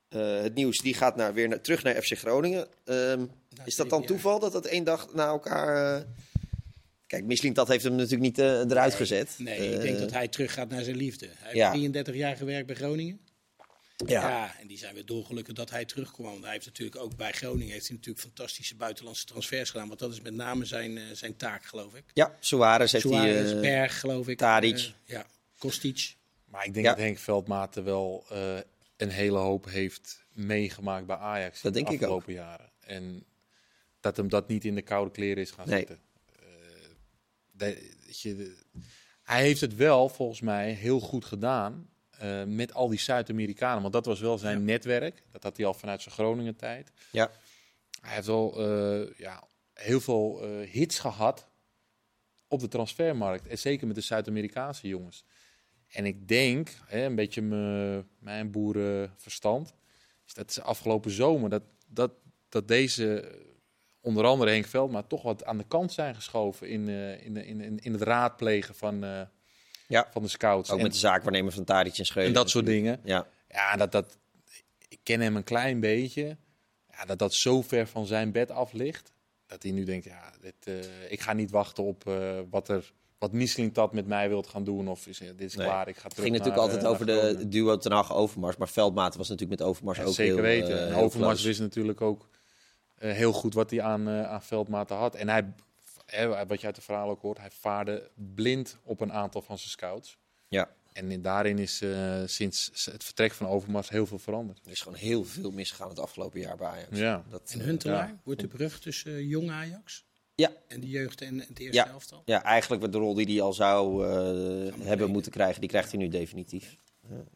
eh, het nieuws. Die gaat naar, weer naar, terug naar FC Groningen. Ehm, is dat dan toeval dat dat één dag na elkaar... eh, Kijk, Mislintat heeft hem natuurlijk niet eh, eruit gezet. Nee, ik denk dat hij terug gaat naar zijn liefde. Hij heeft Ja. 33 jaar gewerkt bij Groningen. Ja. Ja. en die zijn weer dolgelukkig dat hij terugkwam. Want hij heeft natuurlijk ook bij Groningen heeft hij natuurlijk fantastische buitenlandse transfers gedaan. Want dat is met name zijn, eh, zijn taak, geloof ik. Ja, Suarez heeft hij... Suarez, eh, Berg, geloof ik. Tadic. Eh, ja, Kostic. Maar ik denk Ja. dat Henk Veldmaten wel eh, een hele hoop heeft meegemaakt bij Ajax Dat in denk de ik afgelopen jaren. En dat hem dat niet in de koude kleren is gaan Nee. zitten. Eh, de- weet je, de- hij heeft het wel, volgens mij, heel goed gedaan eh, met al die Zuid-Amerikanen. Want dat was wel zijn Ja. netwerk. Dat had hij al vanuit zijn Groningen-tijd. Ja. Hij heeft wel eh, ja, heel veel eh, hits gehad op de transfermarkt. En zeker met de Zuid-Amerikaanse jongens. En ik denk, hè, een beetje mijn boerenverstand, is dat ze afgelopen zomer dat, dat, dat deze, onder andere Henk Veld, maar toch wat aan de kant zijn geschoven in, in, in, in, in het raadplegen van, Ja. van de scouts. Ook en, met de zaakwaarnemer van Tadic en Schreuder. en dat soort dingen. Ja, Ja, dat, dat, ik ken hem een klein beetje. Ja, dat dat zo ver van zijn bed af ligt. Dat hij nu denkt, ja, dit, eh, ik ga niet wachten op eh, wat er wat Misseling dat met mij wilt gaan doen. Of is, eh, dit is Nee. klaar, ik ga het terug ging natuurlijk altijd over de Groningen. duo Ten Hag Overmars. Maar Veldmaat was natuurlijk met Overmars Ja, ook zeker heel, weten. heel Overmars wist natuurlijk ook heel goed wat hij aan, aan veldmaten had. En hij, hè, wat je uit de verhaal ook hoort, hij vaarde blind op een aantal van zijn scouts. Ja, En in- daarin is eh, sinds het vertrek van Overmars heel veel veranderd. er is gewoon heel veel misgegaan het afgelopen jaar bij Ajax. Ja. Dat, En eh, Huntelaar, ja. wordt de brug tussen eh, jong Ajax Ja. en de jeugd en het eerste Ja. elftal? ja, eigenlijk wat de rol die hij al zou eh, hebben moeten krijgen, die krijgt hij nu definitief.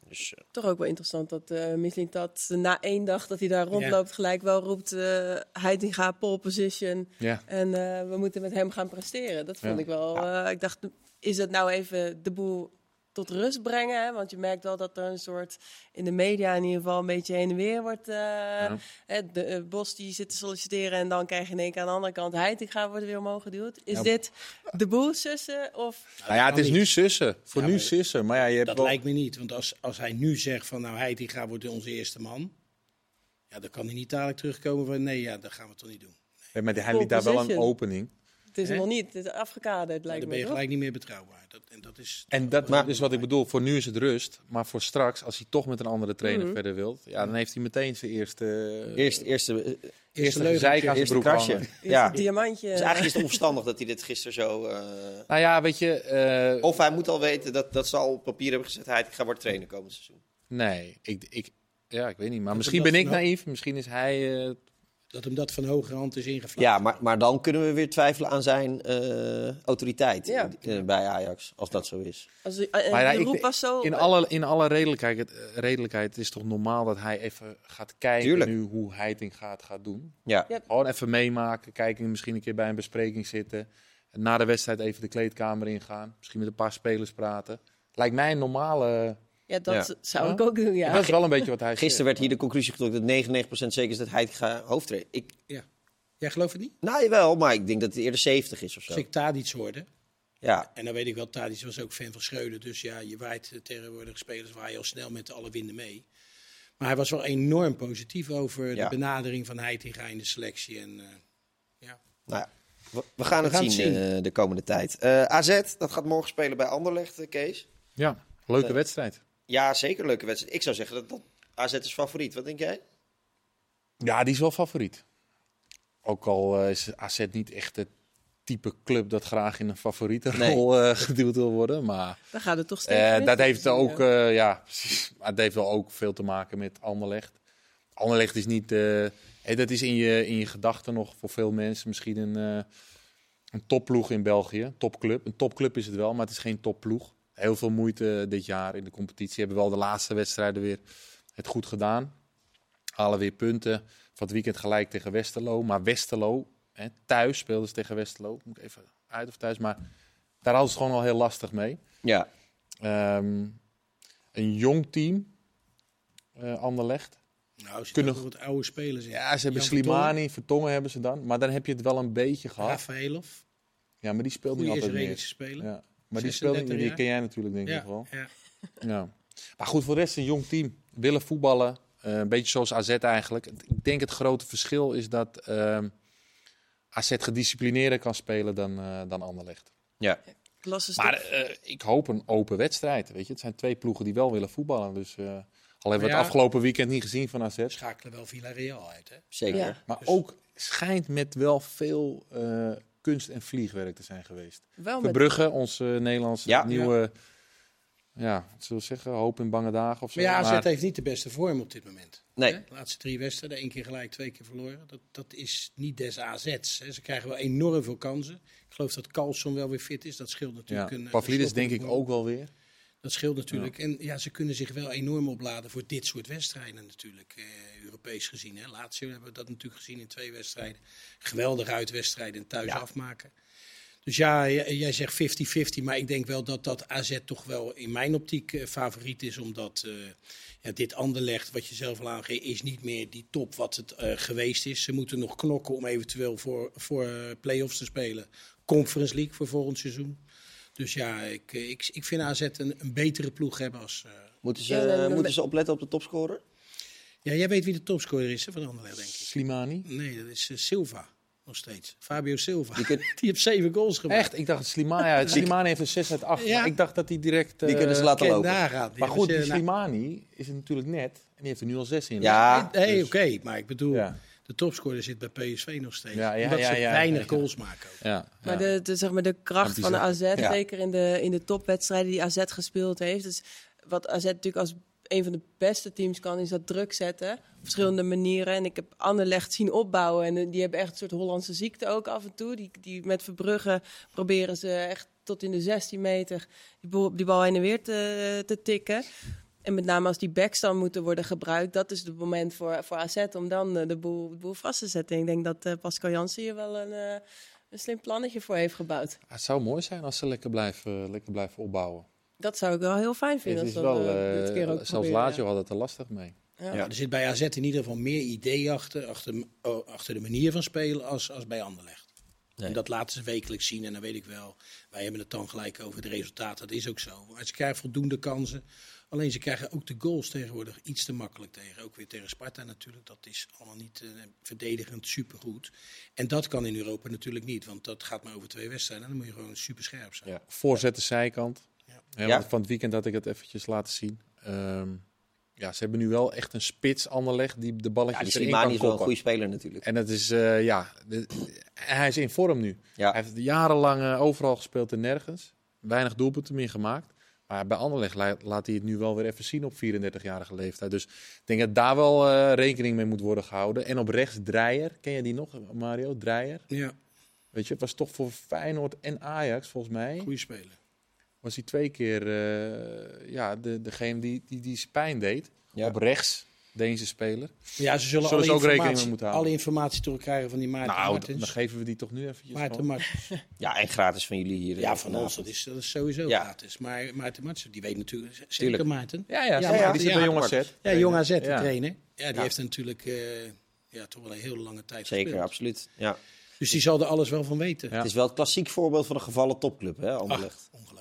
Dus, eh, Toch ook wel interessant dat uh, Mislintat na één dag dat hij daar rondloopt gelijk wel roept... eh Heitinga pole position. En eh, we moeten met hem gaan presteren. Dat vond ik wel... eh, ik dacht, is het nou even de boel tot rust brengen? Hè? Want je merkt wel dat er een soort... in de media in ieder geval een beetje heen en weer wordt... eh, hè, de eh, Bos die zit te solliciteren en dan krijg je in één keer aan de andere kant... Heitinga wordt weer omhoog geduwd. Is Ja. dit de boel sussen of... Nou ja, het is nu sussen. Voor Ja, nu maar sussen. Maar ja, je hebt Dat wel... lijkt me niet, want als, als hij nu zegt van nou Heitinga wordt onze eerste man, ja, dan kan hij niet dadelijk terugkomen van nee, ja, dat gaan we toch niet doen. Nee, maar hij liet daar wel een opening. Het is nog niet, het is afgekaderd Maar lijkt dan ben me je toch? gelijk niet meer betrouwbaar. Dat, en dat is, En dat Maar- is wat ik bedoel. Voor nu is het rust. Maar voor straks, als hij toch met een andere trainer Mhm. verder wilt... Ja, dan heeft hij meteen zijn eerste... eerst, eerste, eh, eerste gezeik aan zijn eerste broek krasje. Ja, Eerste diamantje. dus eigenlijk is het onverstandig dat hij dit gisteren zo... eh, Nou ja, weet je... eh, of hij moet al weten dat, dat ze al op papier hebben gezet, hij gaat worden trainer komend seizoen. Nee, ik, ik, ja, ik weet niet. Maar Dat misschien ben ik naïef. Misschien is hij... eh, dat hem dat van hoge hand is ingevlogen. Ja, maar, maar dan kunnen we weer twijfelen aan zijn eh, autoriteit Ja. eh, bij Ajax, als dat zo is. Als, uh, Maar ja, de ik- was zo... in, alle, in alle redelijkheid, het, eh, redelijkheid het is toch normaal dat hij even gaat kijken Tuurlijk. nu hoe Heiting gaat, gaat doen. Ja, Ja. Gewoon even meemaken, kijken, misschien een keer bij een bespreking zitten. Na de wedstrijd even de kleedkamer ingaan. Misschien met een paar spelers praten. Lijkt mij een normale... Ja, dat Ja. zou Ja? ik ook doen, ja. Dat is wel een beetje wat hij Gisteren werd hier de conclusie getrokken dat 99% zeker is dat Heitinga hoofdtrainer. Ik, Jij gelooft het niet? nou jawel, maar ik denk dat het eerder 70 is of zo. Als ik Tadic hoorde, Ja, en dan weet ik wel, Tadic was ook fan van Schreuder. Dus ja, je waait tegenwoordig spelers waar je al snel met alle winden mee. Maar hij was wel enorm positief over Ja. de benadering van Heitinga in de selectie. En, eh, ja. nou ja. We, we gaan het gaan het zien, zien. eh, de komende tijd. Eh, AZ, dat gaat morgen spelen bij Anderlecht, Kees. Ja, leuke wedstrijd. Ja, zeker een leuke wedstrijd. Ik zou zeggen dat, dat AZ is favoriet. Wat denk jij? Ja, die is wel favoriet. Ook al eh, is AZ niet echt het type club dat graag in een favoriete Nee. rol eh, geduwd wil worden. Maar Dan gaat het toch steeds eh, mis, dat heeft ook, ja. eh, ja, precies. Maar het heeft wel ook veel te maken met Anderlecht. Anderlecht is niet, dat is in je, in je gedachten nog voor veel mensen misschien een, eh, een topploeg in België. Topclub. Een topclub is het wel, maar het is geen topploeg. Heel veel moeite dit jaar in de competitie. Hebben wel de laatste wedstrijden weer het goed gedaan. Halen weer punten. Van het weekend gelijk tegen Westerlo. Maar Westerlo, hè, thuis speelden ze tegen Westerlo. Moet ik even uit of thuis. Maar daar hadden ze het gewoon al heel lastig mee. Ja, Ehm, een jong team, eh Anderlecht. Nou, er Kunnen- wat oude spelers in. Ja, ze hebben Jan Slimani, Vertongen hebben ze dan. Maar dan heb je het wel een beetje gehad. Rafaelov, Ja, maar die speelt niet goede altijd meer. speler. Ja. Maar die speelt niet meer. 36 Die jaar. ken jij natuurlijk denk ik Ja, wel. ja. Ja. Maar goed, voor de rest een jong team. Willen voetballen. Eh, een beetje zoals AZ eigenlijk. Ik denk het grote verschil is dat ehm AZ gedisciplineerder kan spelen dan, eh dan Anderlecht. ja. Klasse Maar eh, ik hoop een open wedstrijd. Weet je? Het zijn twee ploegen die wel willen voetballen. Dus eh, al hebben we het ja. afgelopen weekend niet gezien van AZ. Schakelen wel Villarreal uit, hè? zeker. Ja. Maar Dus- ook schijnt met wel veel eh, kunst en vliegwerk te zijn geweest. Wel met Verbrugge, onze Nederlandse Ja. nieuwe, ja. wat zullen we zeggen, hoop in bange dagen of zo. Maar ja, AZ Maar- heeft niet de beste vorm op dit moment. Nee. Hè? De laatste drie wedstrijden, één keer gelijk, twee keer verloren. Dat, dat is niet des AZ's. Hè. Ze krijgen wel enorm veel kansen. Ik geloof dat Carlson wel weer fit is. Dat scheelt ja. natuurlijk. een- Pavlidis denk ik ook wel weer. Dat scheelt natuurlijk. En ja, ze kunnen zich wel enorm opladen voor dit soort wedstrijden natuurlijk. Eh, Europees gezien. Hè. Lazio hebben we dat natuurlijk gezien in twee wedstrijden. Geweldig uitwedstrijden en thuis Ja. afmaken. Dus ja, jij zegt 50-50. Maar ik denk wel dat dat AZ toch wel in mijn optiek eh, favoriet is. Omdat eh, ja, dit Anderlecht, wat je zelf al aangeeft, is niet meer die top wat het eh, geweest is. Ze moeten nog knokken om eventueel voor, voor eh, play-offs te spelen. Conference League voor volgend seizoen. Dus ja, ik, eh, ik, ik vind AZ een, een betere ploeg hebben als... eh, Moeten, ze, Ja, moeten ze opletten op de topscorer? Ja, jij weet wie de topscorer is hè, van Anderlecht, denk ik. Slimani. Nee, dat is eh, Silva. Nog steeds. Fabio Silva. Die Die, heeft zeven goals gemaakt. Echt, ik dacht het Slimani. Ja, Slimani heeft een 6 uit 8. Ja. Maar ik dacht dat hij direct... Die eh, kunnen ze laten lopen. nagaan. Die Maar goed, die Slimani is het natuurlijk net. En die heeft er nu al 6 in. Ja, Nee, dus- oké. maar ik bedoel, Ja. De topscorer zit bij PSV nog steeds. Ja, ja, omdat ja, ze ja, weinig ja. goals maken ook. Ja, Maar de, de, zeg maar de kracht van de. AZ, Ja. zeker in de, in de topwedstrijden die AZ gespeeld heeft. Dus wat AZ natuurlijk als een van de beste teams kan, is dat druk zetten. Op verschillende manieren. En ik heb Anderlecht zien opbouwen. En die hebben echt een soort Hollandse ziekte ook af en toe. Die, die met Verbrugge proberen ze echt tot in de 16 meter die bal, die bal heen en weer te, te tikken. En met name als die backs dan moeten worden gebruikt, dat is het moment voor, voor AZ om dan eh, de, boel, de boel vast te zetten. En ik denk dat eh, Pascal Jansen hier wel een, eh, een slim plannetje voor heeft gebouwd. Het zou mooi zijn als ze lekker blijven, lekker blijven opbouwen. Dat zou ik wel heel fijn Het vinden. is als dat, wel, dit keer ook zelfs. Lazio had het er lastig mee. Ja. Ja, er zit bij AZ in ieder geval meer idee achter, achter, oh, achter de manier van spelen als, als bij Anderlecht. Nee. En dat laten ze wekelijks zien en dan weet ik wel, wij hebben het dan gelijk over de resultaten, dat is ook zo. Maar ze krijgen voldoende kansen, alleen ze krijgen ook de goals tegenwoordig iets te makkelijk tegen. Ook weer tegen Sparta natuurlijk, dat is allemaal niet eh, verdedigend supergoed. En dat kan in Europa natuurlijk niet, want dat gaat maar over twee wedstrijden en dan moet je gewoon super scherp zijn. Ja. Voorzetten zijkant. Ja. Ja, Ja. want Van het weekend had ik het eventjes laten zien. Ehm, ja, ze hebben nu wel echt een spits Anderlecht die de Ja, balletjes die erin kan is wel een goede speler natuurlijk. En dat is, eh, ja, de- hij is in vorm nu. Ja. Hij heeft jarenlang overal gespeeld en nergens. Weinig doelpunten meer gemaakt. Maar bij Anderlecht la- laat hij het nu wel weer even zien op 34-jarige leeftijd. Dus ik denk dat daar wel eh, rekening mee moet worden gehouden. En op rechts Dreyer. Ken je die nog, Mario? Dreyer. Ja, Weet je, het was toch voor Feyenoord en Ajax volgens mij. goede speler. Was hij twee keer eh, ja, de, degene die, die, die zijn pijn deed. Ja. Op rechts. Deense speler. Ja, ze zullen, Zullen alle, ze ook rekening moeten houden? alle informatie terugkrijgen van die Maarten nou, Martens. dan geven we die toch nu eventjes Maarten. Martens. Ja, en gratis van jullie hier. Ja, eh, van ons, dat is, dat is sowieso Ja. gratis. Maar Maarten Martens, die weet natuurlijk zeker. Maarten. Ja, ja, Ja, zeker. ja, die zit ja, bij Jong. AZ. Ja, Jong AZ, de Ja. trainer. Ja, die Ja. heeft natuurlijk eh, ja, toch wel een hele lange tijd Zeker, gespeeld. absoluut. Ja. Dus die zal er alles wel van weten. Ja. Het is wel het klassiek voorbeeld van een gevallen topclub, hè, Anderlecht. Ach, ongelooflijk.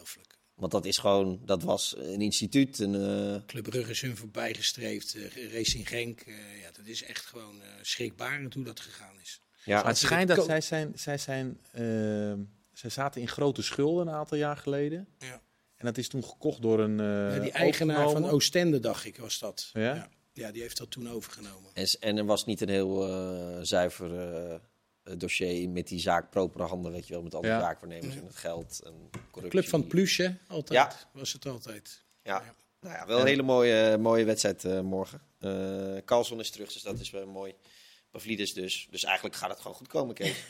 Want dat is gewoon, dat was een instituut. Een, eh, Club Brugge is hun voorbij gestreefd. eh, Racing Genk. eh, ja, dat is echt gewoon eh schrikbarend hoe dat gegaan is. ja, Maar het schijnt dat zij zijn, zij zijn, ehm, zij zaten in grote schulden een aantal jaar geleden. Ja. En dat is toen gekocht door een. eh, Ja, die eigenaar van. Oostende, dacht ik, was dat. Ja? ja. Ja, die heeft dat toen overgenomen. en, en er was niet een heel eh, zuiver eh, dossier met die zaak propere handen, weet je wel, met alle Ja. zaakwaarnemers en het geld en corruptie. Club van het Plusje, altijd. Ja. Was het altijd. Ja. Ja. Nou ja, wel een hele mooie, mooie wedstrijd eh, morgen. Eh Carlson is terug, dus dat is wel mooi. Pavlidis dus. Dus eigenlijk gaat het gewoon goed komen, Kees.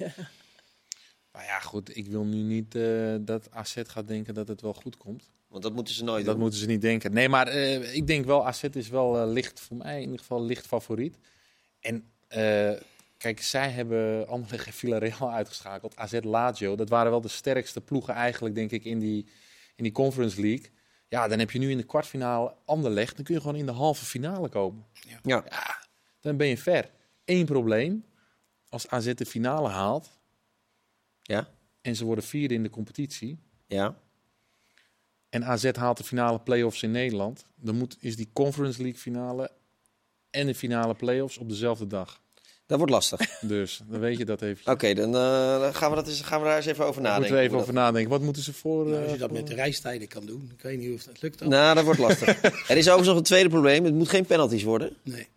Maar ja, goed, ik wil nu niet eh, dat AZ gaat denken dat het wel goed komt. Want dat moeten ze nooit Dat doen. moeten ze niet denken. Nee, maar eh, ik denk wel, AZ is wel eh, licht, voor mij in ieder geval licht favoriet. En eh, kijk, zij hebben Anderlecht en Villarreal uitgeschakeld. AZ Lazio, dat waren wel de sterkste ploegen eigenlijk, denk ik, in die, in die Conference League. Ja, dan heb je nu in de kwartfinale Anderlecht. Dan kun je gewoon in de halve finale komen. Ja. Dan ben je ver. Eén probleem. Als AZ de finale haalt Ja? en ze worden vierde in de competitie... Ja? en AZ haalt de finale play-offs in Nederland, dan moet, is die Conference League finale en de finale play-offs op dezelfde dag. Dat wordt lastig. Dus dan weet je dat even. Oké, dan eh, dan gaan, we dat eens, gaan we daar eens even over nadenken. moeten we even over nadenken. Wat moeten ze voor... Nou, eh, als je dat voor- met de reistijden kan doen. Ik weet niet of dat lukt dan. Nou, dat wordt lastig. er is overigens nog een tweede probleem. Het moet geen penalties worden. Nee.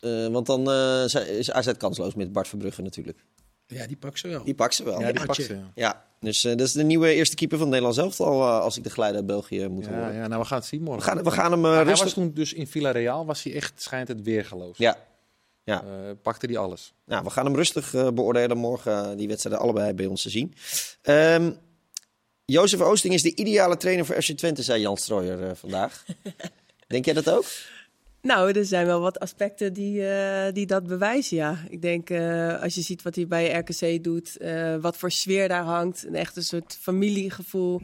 Eh, want dan eh, is AZ kansloos met Bart Verbrugge natuurlijk. Ja, die pak ze wel. Die pakt ze wel. ja, die pakt ze. Ja. dus eh, dat is de nieuwe eerste keeper van het Nederlands elftal. eh, als ik de geluiden uit België moet Ja, horen. ja, nou we gaan het zien morgen. We, gaan, we gaan hem eh, Maar hij rustig... was toen dus in Villarreal, was hij echt, schijnt het weergeloos. Ja. Ja. Eh, pakte hij alles. Nou, we gaan hem rustig eh, beoordelen morgen. eh, die wedstrijden allebei bij ons te zien. Ehm Jozef Oosting is de ideale trainer voor FC Twente, zei Jan Strooijer eh, vandaag. Denk jij dat ook? Nou, er zijn wel wat aspecten die, eh, die dat bewijzen, ja. Ik denk, eh, als je ziet wat hij bij RKC doet, eh, wat voor sfeer daar hangt, een echt een soort familiegevoel.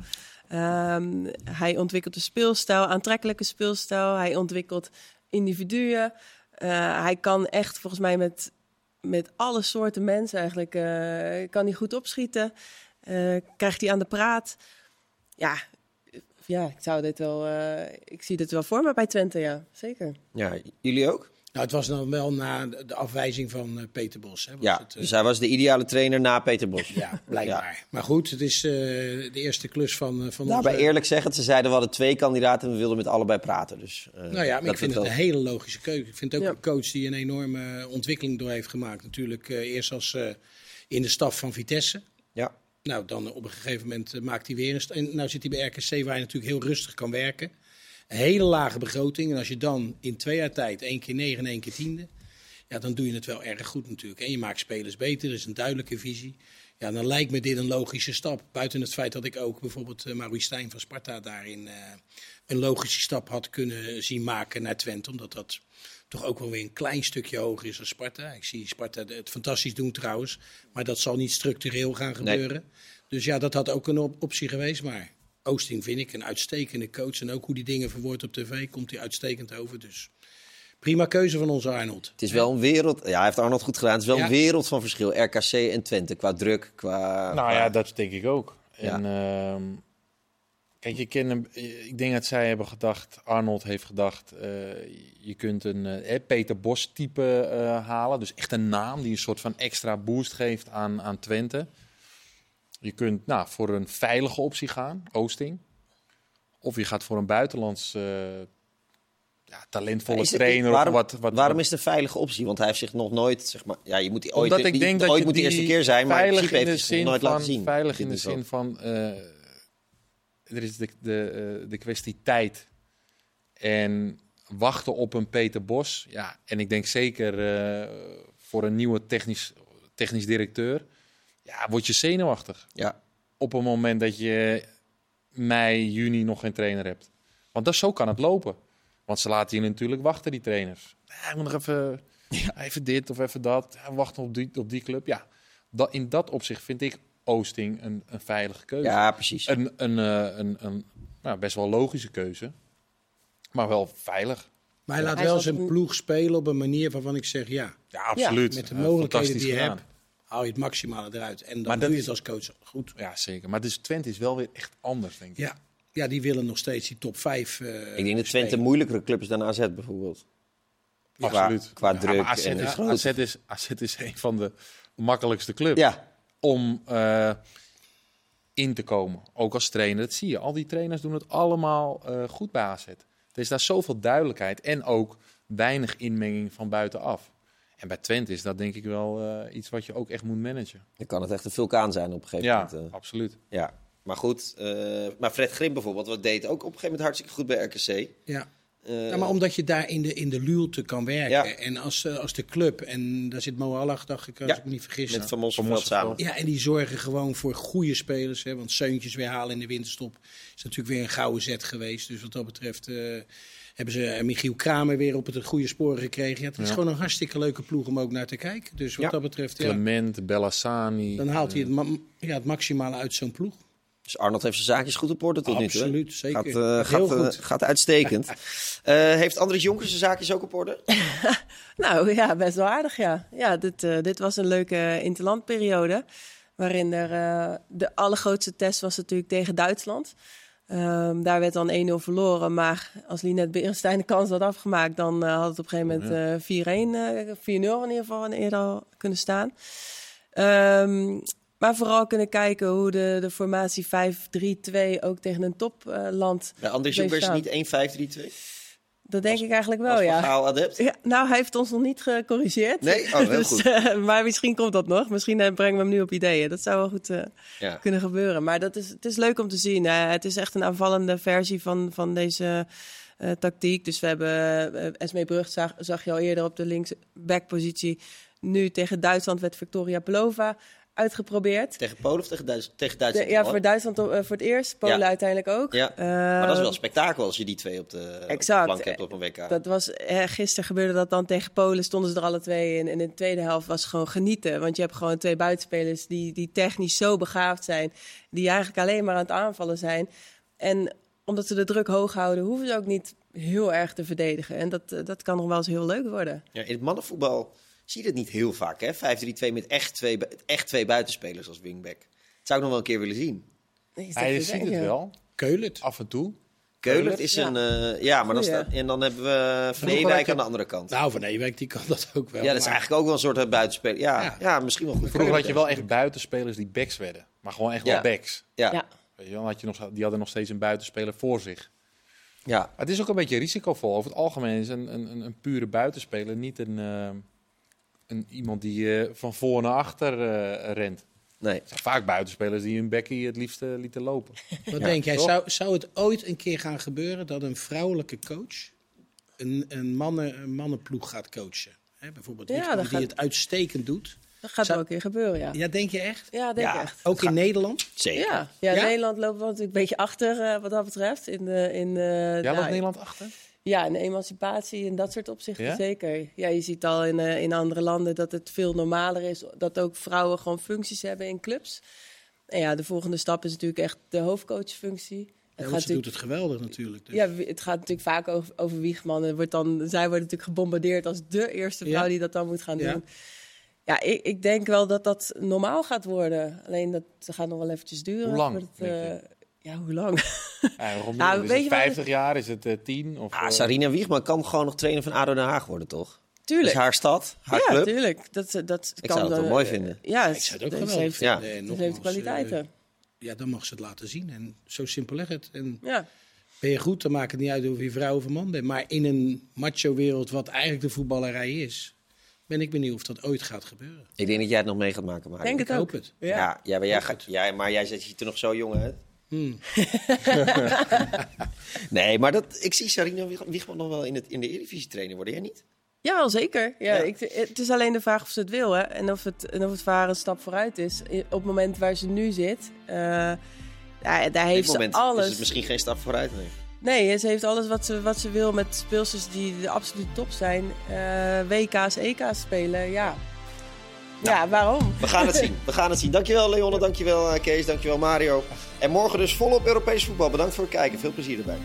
Ehm, hij ontwikkelt een speelstijl, aantrekkelijke speelstijl. Hij ontwikkelt individuen. Eh, hij kan echt, volgens mij, met, met alle soorten mensen eigenlijk, eh, kan hij goed opschieten. Eh, krijgt hij aan de praat. Ja, ja, ik zou dit wel, ik zie dit wel voor me bij Twente, ja, zeker. Ja, jullie ook? Nou, het was dan wel na de afwijzing van eh, Peter Bos. Hè, was Ja, het, eh, dus hij was de ideale trainer na Peter Bos. ja, blijkbaar. Maar goed, het is eh, de eerste klus van, van Nou, onze... bij eerlijk zeggen, ze zeiden we hadden twee kandidaten en we wilden met allebei praten. Dus, eh, Nou ja, maar ik vind wel- het een hele logische keuze. Ik vind het ook Ja. een coach die een enorme ontwikkeling door heeft gemaakt. Natuurlijk eh, eerst als eh, in de staf van Vitesse. Ja, Nou, dan op een gegeven moment maakt hij weer een... st- En nou zit hij bij RKC waar hij natuurlijk heel rustig kan werken. Een hele lage begroting. En als je dan in twee jaar tijd één keer negen en één keer tiende... Ja, dan doe je het wel erg goed natuurlijk. En je maakt spelers beter, er is een duidelijke visie. Ja, dan lijkt me dit een logische stap. Buiten het feit dat ik ook bijvoorbeeld uh, Maurice Stijn van Sparta daarin eh, een logische stap had kunnen zien maken naar Twente. Omdat dat toch ook wel weer een klein stukje hoger is dan Sparta. Ik zie Sparta het fantastisch doen trouwens. Maar dat zal niet structureel gaan gebeuren. Dus ja, dat had ook een op optie geweest. Maar Oosting vind ik een uitstekende coach. En ook hoe die dingen verwoordt op tv komt hij uitstekend over. Dus prima keuze van onze Arnold. het is wel een wereld. Ja, hij heeft Arnold goed gedaan. Het is wel Ja. een wereld van verschil. RKC en Twente qua druk, qua. Nou qua- ja, dat denk ik ook. Ja. En ehm, kijk, je kent hem, ik denk dat zij hebben gedacht, Arnold heeft gedacht, eh, je kunt een eh, Peter Bos type eh, halen. Dus echt een naam die een soort van extra boost geeft aan, aan Twente. Je kunt nou, voor een veilige optie gaan, Oosting. Of je gaat voor een buitenlands eh, ja, talentvolle het- trainer. waarom, of wat, wat, waarom is het een veilige optie? Want hij heeft zich nog nooit, zeg maar, ja, je moet die ooit, Omdat ik die- denk dat ooit moet die eerste keer zijn, maar in veilig principe in de heeft hij zich nooit van, laten zien. Veilig in de zin van, eh, er is de, de, eh, de kwestie tijd en wachten op een Peter Bos. Ja, en ik denk zeker voor een nieuwe technisch, technisch directeur, ja, word je zenuwachtig Ja, op een moment dat je mei, juni nog geen trainer hebt. Want dat, zo kan het lopen. Want ze laten je natuurlijk wachten, die trainers. Ja, ik moet nog even, even dit of even dat. Ja, wachten op die, op die club. Ja, dat, in dat opzicht vind ik Oosting een, een veilige keuze. Ja, precies. Een, een, eh, een, een nou, best wel logische keuze. Maar wel veilig. Maar hij laat Hij wel zijn een- ploeg spelen op een manier waarvan ik zeg ja. Ja, absoluut. Met de Ja, mogelijkheden fantastisch die je gedaan. hebt, haal je het maximale eruit. En dan Maar doe je is- het als coach goed. Ja, zeker. Maar dus Twente is wel weer echt anders, denk ik. Ja. ja, die willen nog steeds die top 5. ik denk dat Twente een moeilijkere club is dan AZ bijvoorbeeld. Qua, Absoluut. qua Ja, druk maar AZ, en is, groot. AZ, is, AZ is een van de makkelijkste clubs Ja, om eh, in te komen. Ook als trainer. Dat zie je. Al die trainers doen het allemaal eh, goed bij AZ. Er is daar zoveel duidelijkheid en ook weinig inmenging van buitenaf. En bij Twente is dat denk ik wel eh, iets wat je ook echt moet managen. dan kan het echt een vulkaan zijn op een gegeven Ja, moment. eh. absoluut. ja. Maar goed, eh, maar Fred Grim bijvoorbeeld, wat deed ook op een gegeven moment hartstikke goed bij RKC. Ja. Eh, Ja, maar omdat je daar in de, in de luwte kan werken. Ja. En als, als de club, en daar zit Mo Allag, dacht ik, als Ja, ik me niet vergis. met Van Mosselveld samen. Ja, en die zorgen gewoon voor goede spelers. Hè, want Seuntjes weer halen in de winterstop is natuurlijk weer een gouden zet geweest. Dus wat dat betreft eh, hebben ze eh, Michiel Kramer weer op het goede sporen gekregen. Ja, het is Ja. gewoon een hartstikke leuke ploeg om ook naar te kijken. Dus wat Ja. dat betreft, ja, Clement, Bellassani. dan haalt hij eh, het, ma- ja, het maximale uit zo'n ploeg. Dus Arnold heeft zijn zaakjes goed op orde tot nu toe. hè? Absoluut, zeker. Gaat, eh, Heel gaat, eh, goed. gaat uitstekend. Eh, heeft Andries Jonkers zijn zaakjes ook op orde? Nou ja, best wel aardig ja. Ja, dit, eh, dit was een leuke interlandperiode. Waarin er eh, de allergrootste test was natuurlijk tegen Duitsland. Ehm, daar werd dan 1-0 verloren. Maar als Linet Berenstein de kans had afgemaakt, dan eh, had het op een gegeven moment eh 4-1, eh 4-0 in ieder geval eerder al kunnen staan. Ehm, maar vooral kunnen kijken hoe de, de formatie 5-3-2 ook tegen een topland. Bij Andries Bleef Jonkers staan. niet 1-5-3-2? Dat denk ik eigenlijk wel, ja. Adept? Ja, nou, hij heeft ons nog niet gecorrigeerd. Nee? Oh, heel Dus, goed. eh, maar misschien komt dat nog. Misschien eh, brengen we hem nu op ideeën. Dat zou wel goed eh, Ja. kunnen gebeuren. Maar dat is, het is leuk om te zien. Het is echt een aanvallende versie van, van deze tactiek. Dus we hebben Esmee Brug, zag, zag je al eerder op de linksbackpositie. Nu tegen Duitsland werd Victoria Pelova uitgeprobeerd. Tegen Polen of tegen, Duits tegen De- Duitsland? ja, al? voor Duitsland eh, voor het eerst. Polen Ja. uiteindelijk ook. Ja, maar dat is wel spektakel als je die twee op de, op de Exact. plank hebt op een WK. Dat was, eh, gisteren gebeurde dat dan tegen Polen, stonden ze er alle twee in. En in de tweede helft was gewoon genieten. Want je hebt gewoon twee buitenspelers die, die technisch zo begaafd zijn. Die eigenlijk alleen maar aan het aanvallen zijn. En omdat ze de druk hoog houden, hoeven ze ook niet heel erg te verdedigen. En dat, eh, dat kan nog wel eens heel leuk worden. Ja, in het mannenvoetbal zie je dat niet heel vaak, hè? 5-3-2 met echt twee, echt twee buitenspelers als wingback. Dat zou ik nog wel een keer willen zien. Ja, dat je ziet het wel, Keulet. af en toe. Keulert is Ja. een... eh, ja, maar dan staat, en dan hebben we Van Ewijk aan de andere kant. Nou, Van Ewijk die kan dat ook wel. ja, dat is eigenlijk ook wel een soort eh, buitenspeler. Ja, ja. Ja. misschien wel goed. Vroeger had je wel echt buitenspelers die backs werden. Maar gewoon echt Ja. wel backs. Ja. Ja. Weet je dan had je nog, die hadden nog steeds een buitenspeler voor zich. Ja. Maar het is ook een beetje risicovol. Over het algemeen is een, een, een- een pure buitenspeler niet een, eh, een, iemand die eh, van voor naar achter eh, rent. Nee. Zijn vaak buitenspelers die hun bekkie het liefst lieten lopen. Wat denk jij? toch? Zou, zou het ooit een keer gaan gebeuren dat een vrouwelijke coach een, een, mannen, een mannenploeg gaat coachen? Hè, bijvoorbeeld Ja, die gaat- het uitstekend doet. Dat gaat Zou- wel een keer gebeuren, ja. Ja, denk je echt? Ja, denk Ja. echt. Ook in Nederland? Zeker. Ja, ja, Ja? Nederland loopt wel natuurlijk een beetje achter eh, wat dat betreft. In de, in, eh, Ja, nou, loopt Nederland achter? Ja, en emancipatie en dat soort opzichten Ja? zeker. Ja, je ziet al in, eh, in andere landen dat het veel normaler is dat ook vrouwen gewoon functies hebben in clubs. En ja, de volgende stap is natuurlijk echt de hoofdcoachfunctie. Het, Ja, gaat ze doet het geweldig natuurlijk. Dus. ja, het gaat natuurlijk vaak over, over Wiegman. Er wordt dan, zij wordt natuurlijk gebombardeerd als de eerste vrouw Ja. die dat dan moet gaan doen. Ja, ik, ik denk wel dat dat normaal gaat worden. Alleen dat gaat nog wel eventjes duren. Hoe lang, voordat, denk je? eh, ja, hoe lang? Ja, waarom Nou, niet? is weet het je wat- 50 jaar? Is het eh 10? Of, Ah, eh, Sarina Wiegman kan gewoon nog trainer van ADO Den Haag worden, toch? Dat Tuurlijk. is haar stad, haar ja, club. tuurlijk. Dat, dat Ik zou het wel eh, mooi vinden. Ja, Ik zou het ook geweldig heeft, Ja. vinden. En ze heeft kwaliteiten. eh, ja, dan mag ze het laten zien. En zo simpel leg het. En ja. ben je goed, dan maakt het niet uit of je vrouw of man bent. Maar in een macho-wereld, wat eigenlijk de voetballerij is, ben ik benieuwd of dat ooit gaat gebeuren. Ik denk dat jij het nog mee gaat maken, maar Denk Ik het hoop het. Ja. Ja, ja, maar, jij gaat, ja, maar jij ziet er nog zo jong uit. Hmm. Nee, maar dat, ik zie Sarina Wieg- Wiegman nog wel in, het, in de Eredivisie trainer worden. Jij niet? Ja, wel zeker. Ja, Ja. Ik, het is alleen de vraag of ze het wil hè? En, of het, en of het voor haar een stap vooruit is. Op het moment waar ze nu zit, eh, ja, daar dit heeft ze alles. is het misschien geen stap vooruit. Nee. Nee, ze heeft alles wat ze, wat ze wil met speelsters die de absolute top zijn. Uh, WK's, EK's spelen, ja. Ja, waarom? We gaan het zien. We gaan het zien. Dankjewel Leonne, dankjewel Kees, dankjewel Mario. En morgen dus volop Europees voetbal. Bedankt voor het kijken. Veel plezier erbij.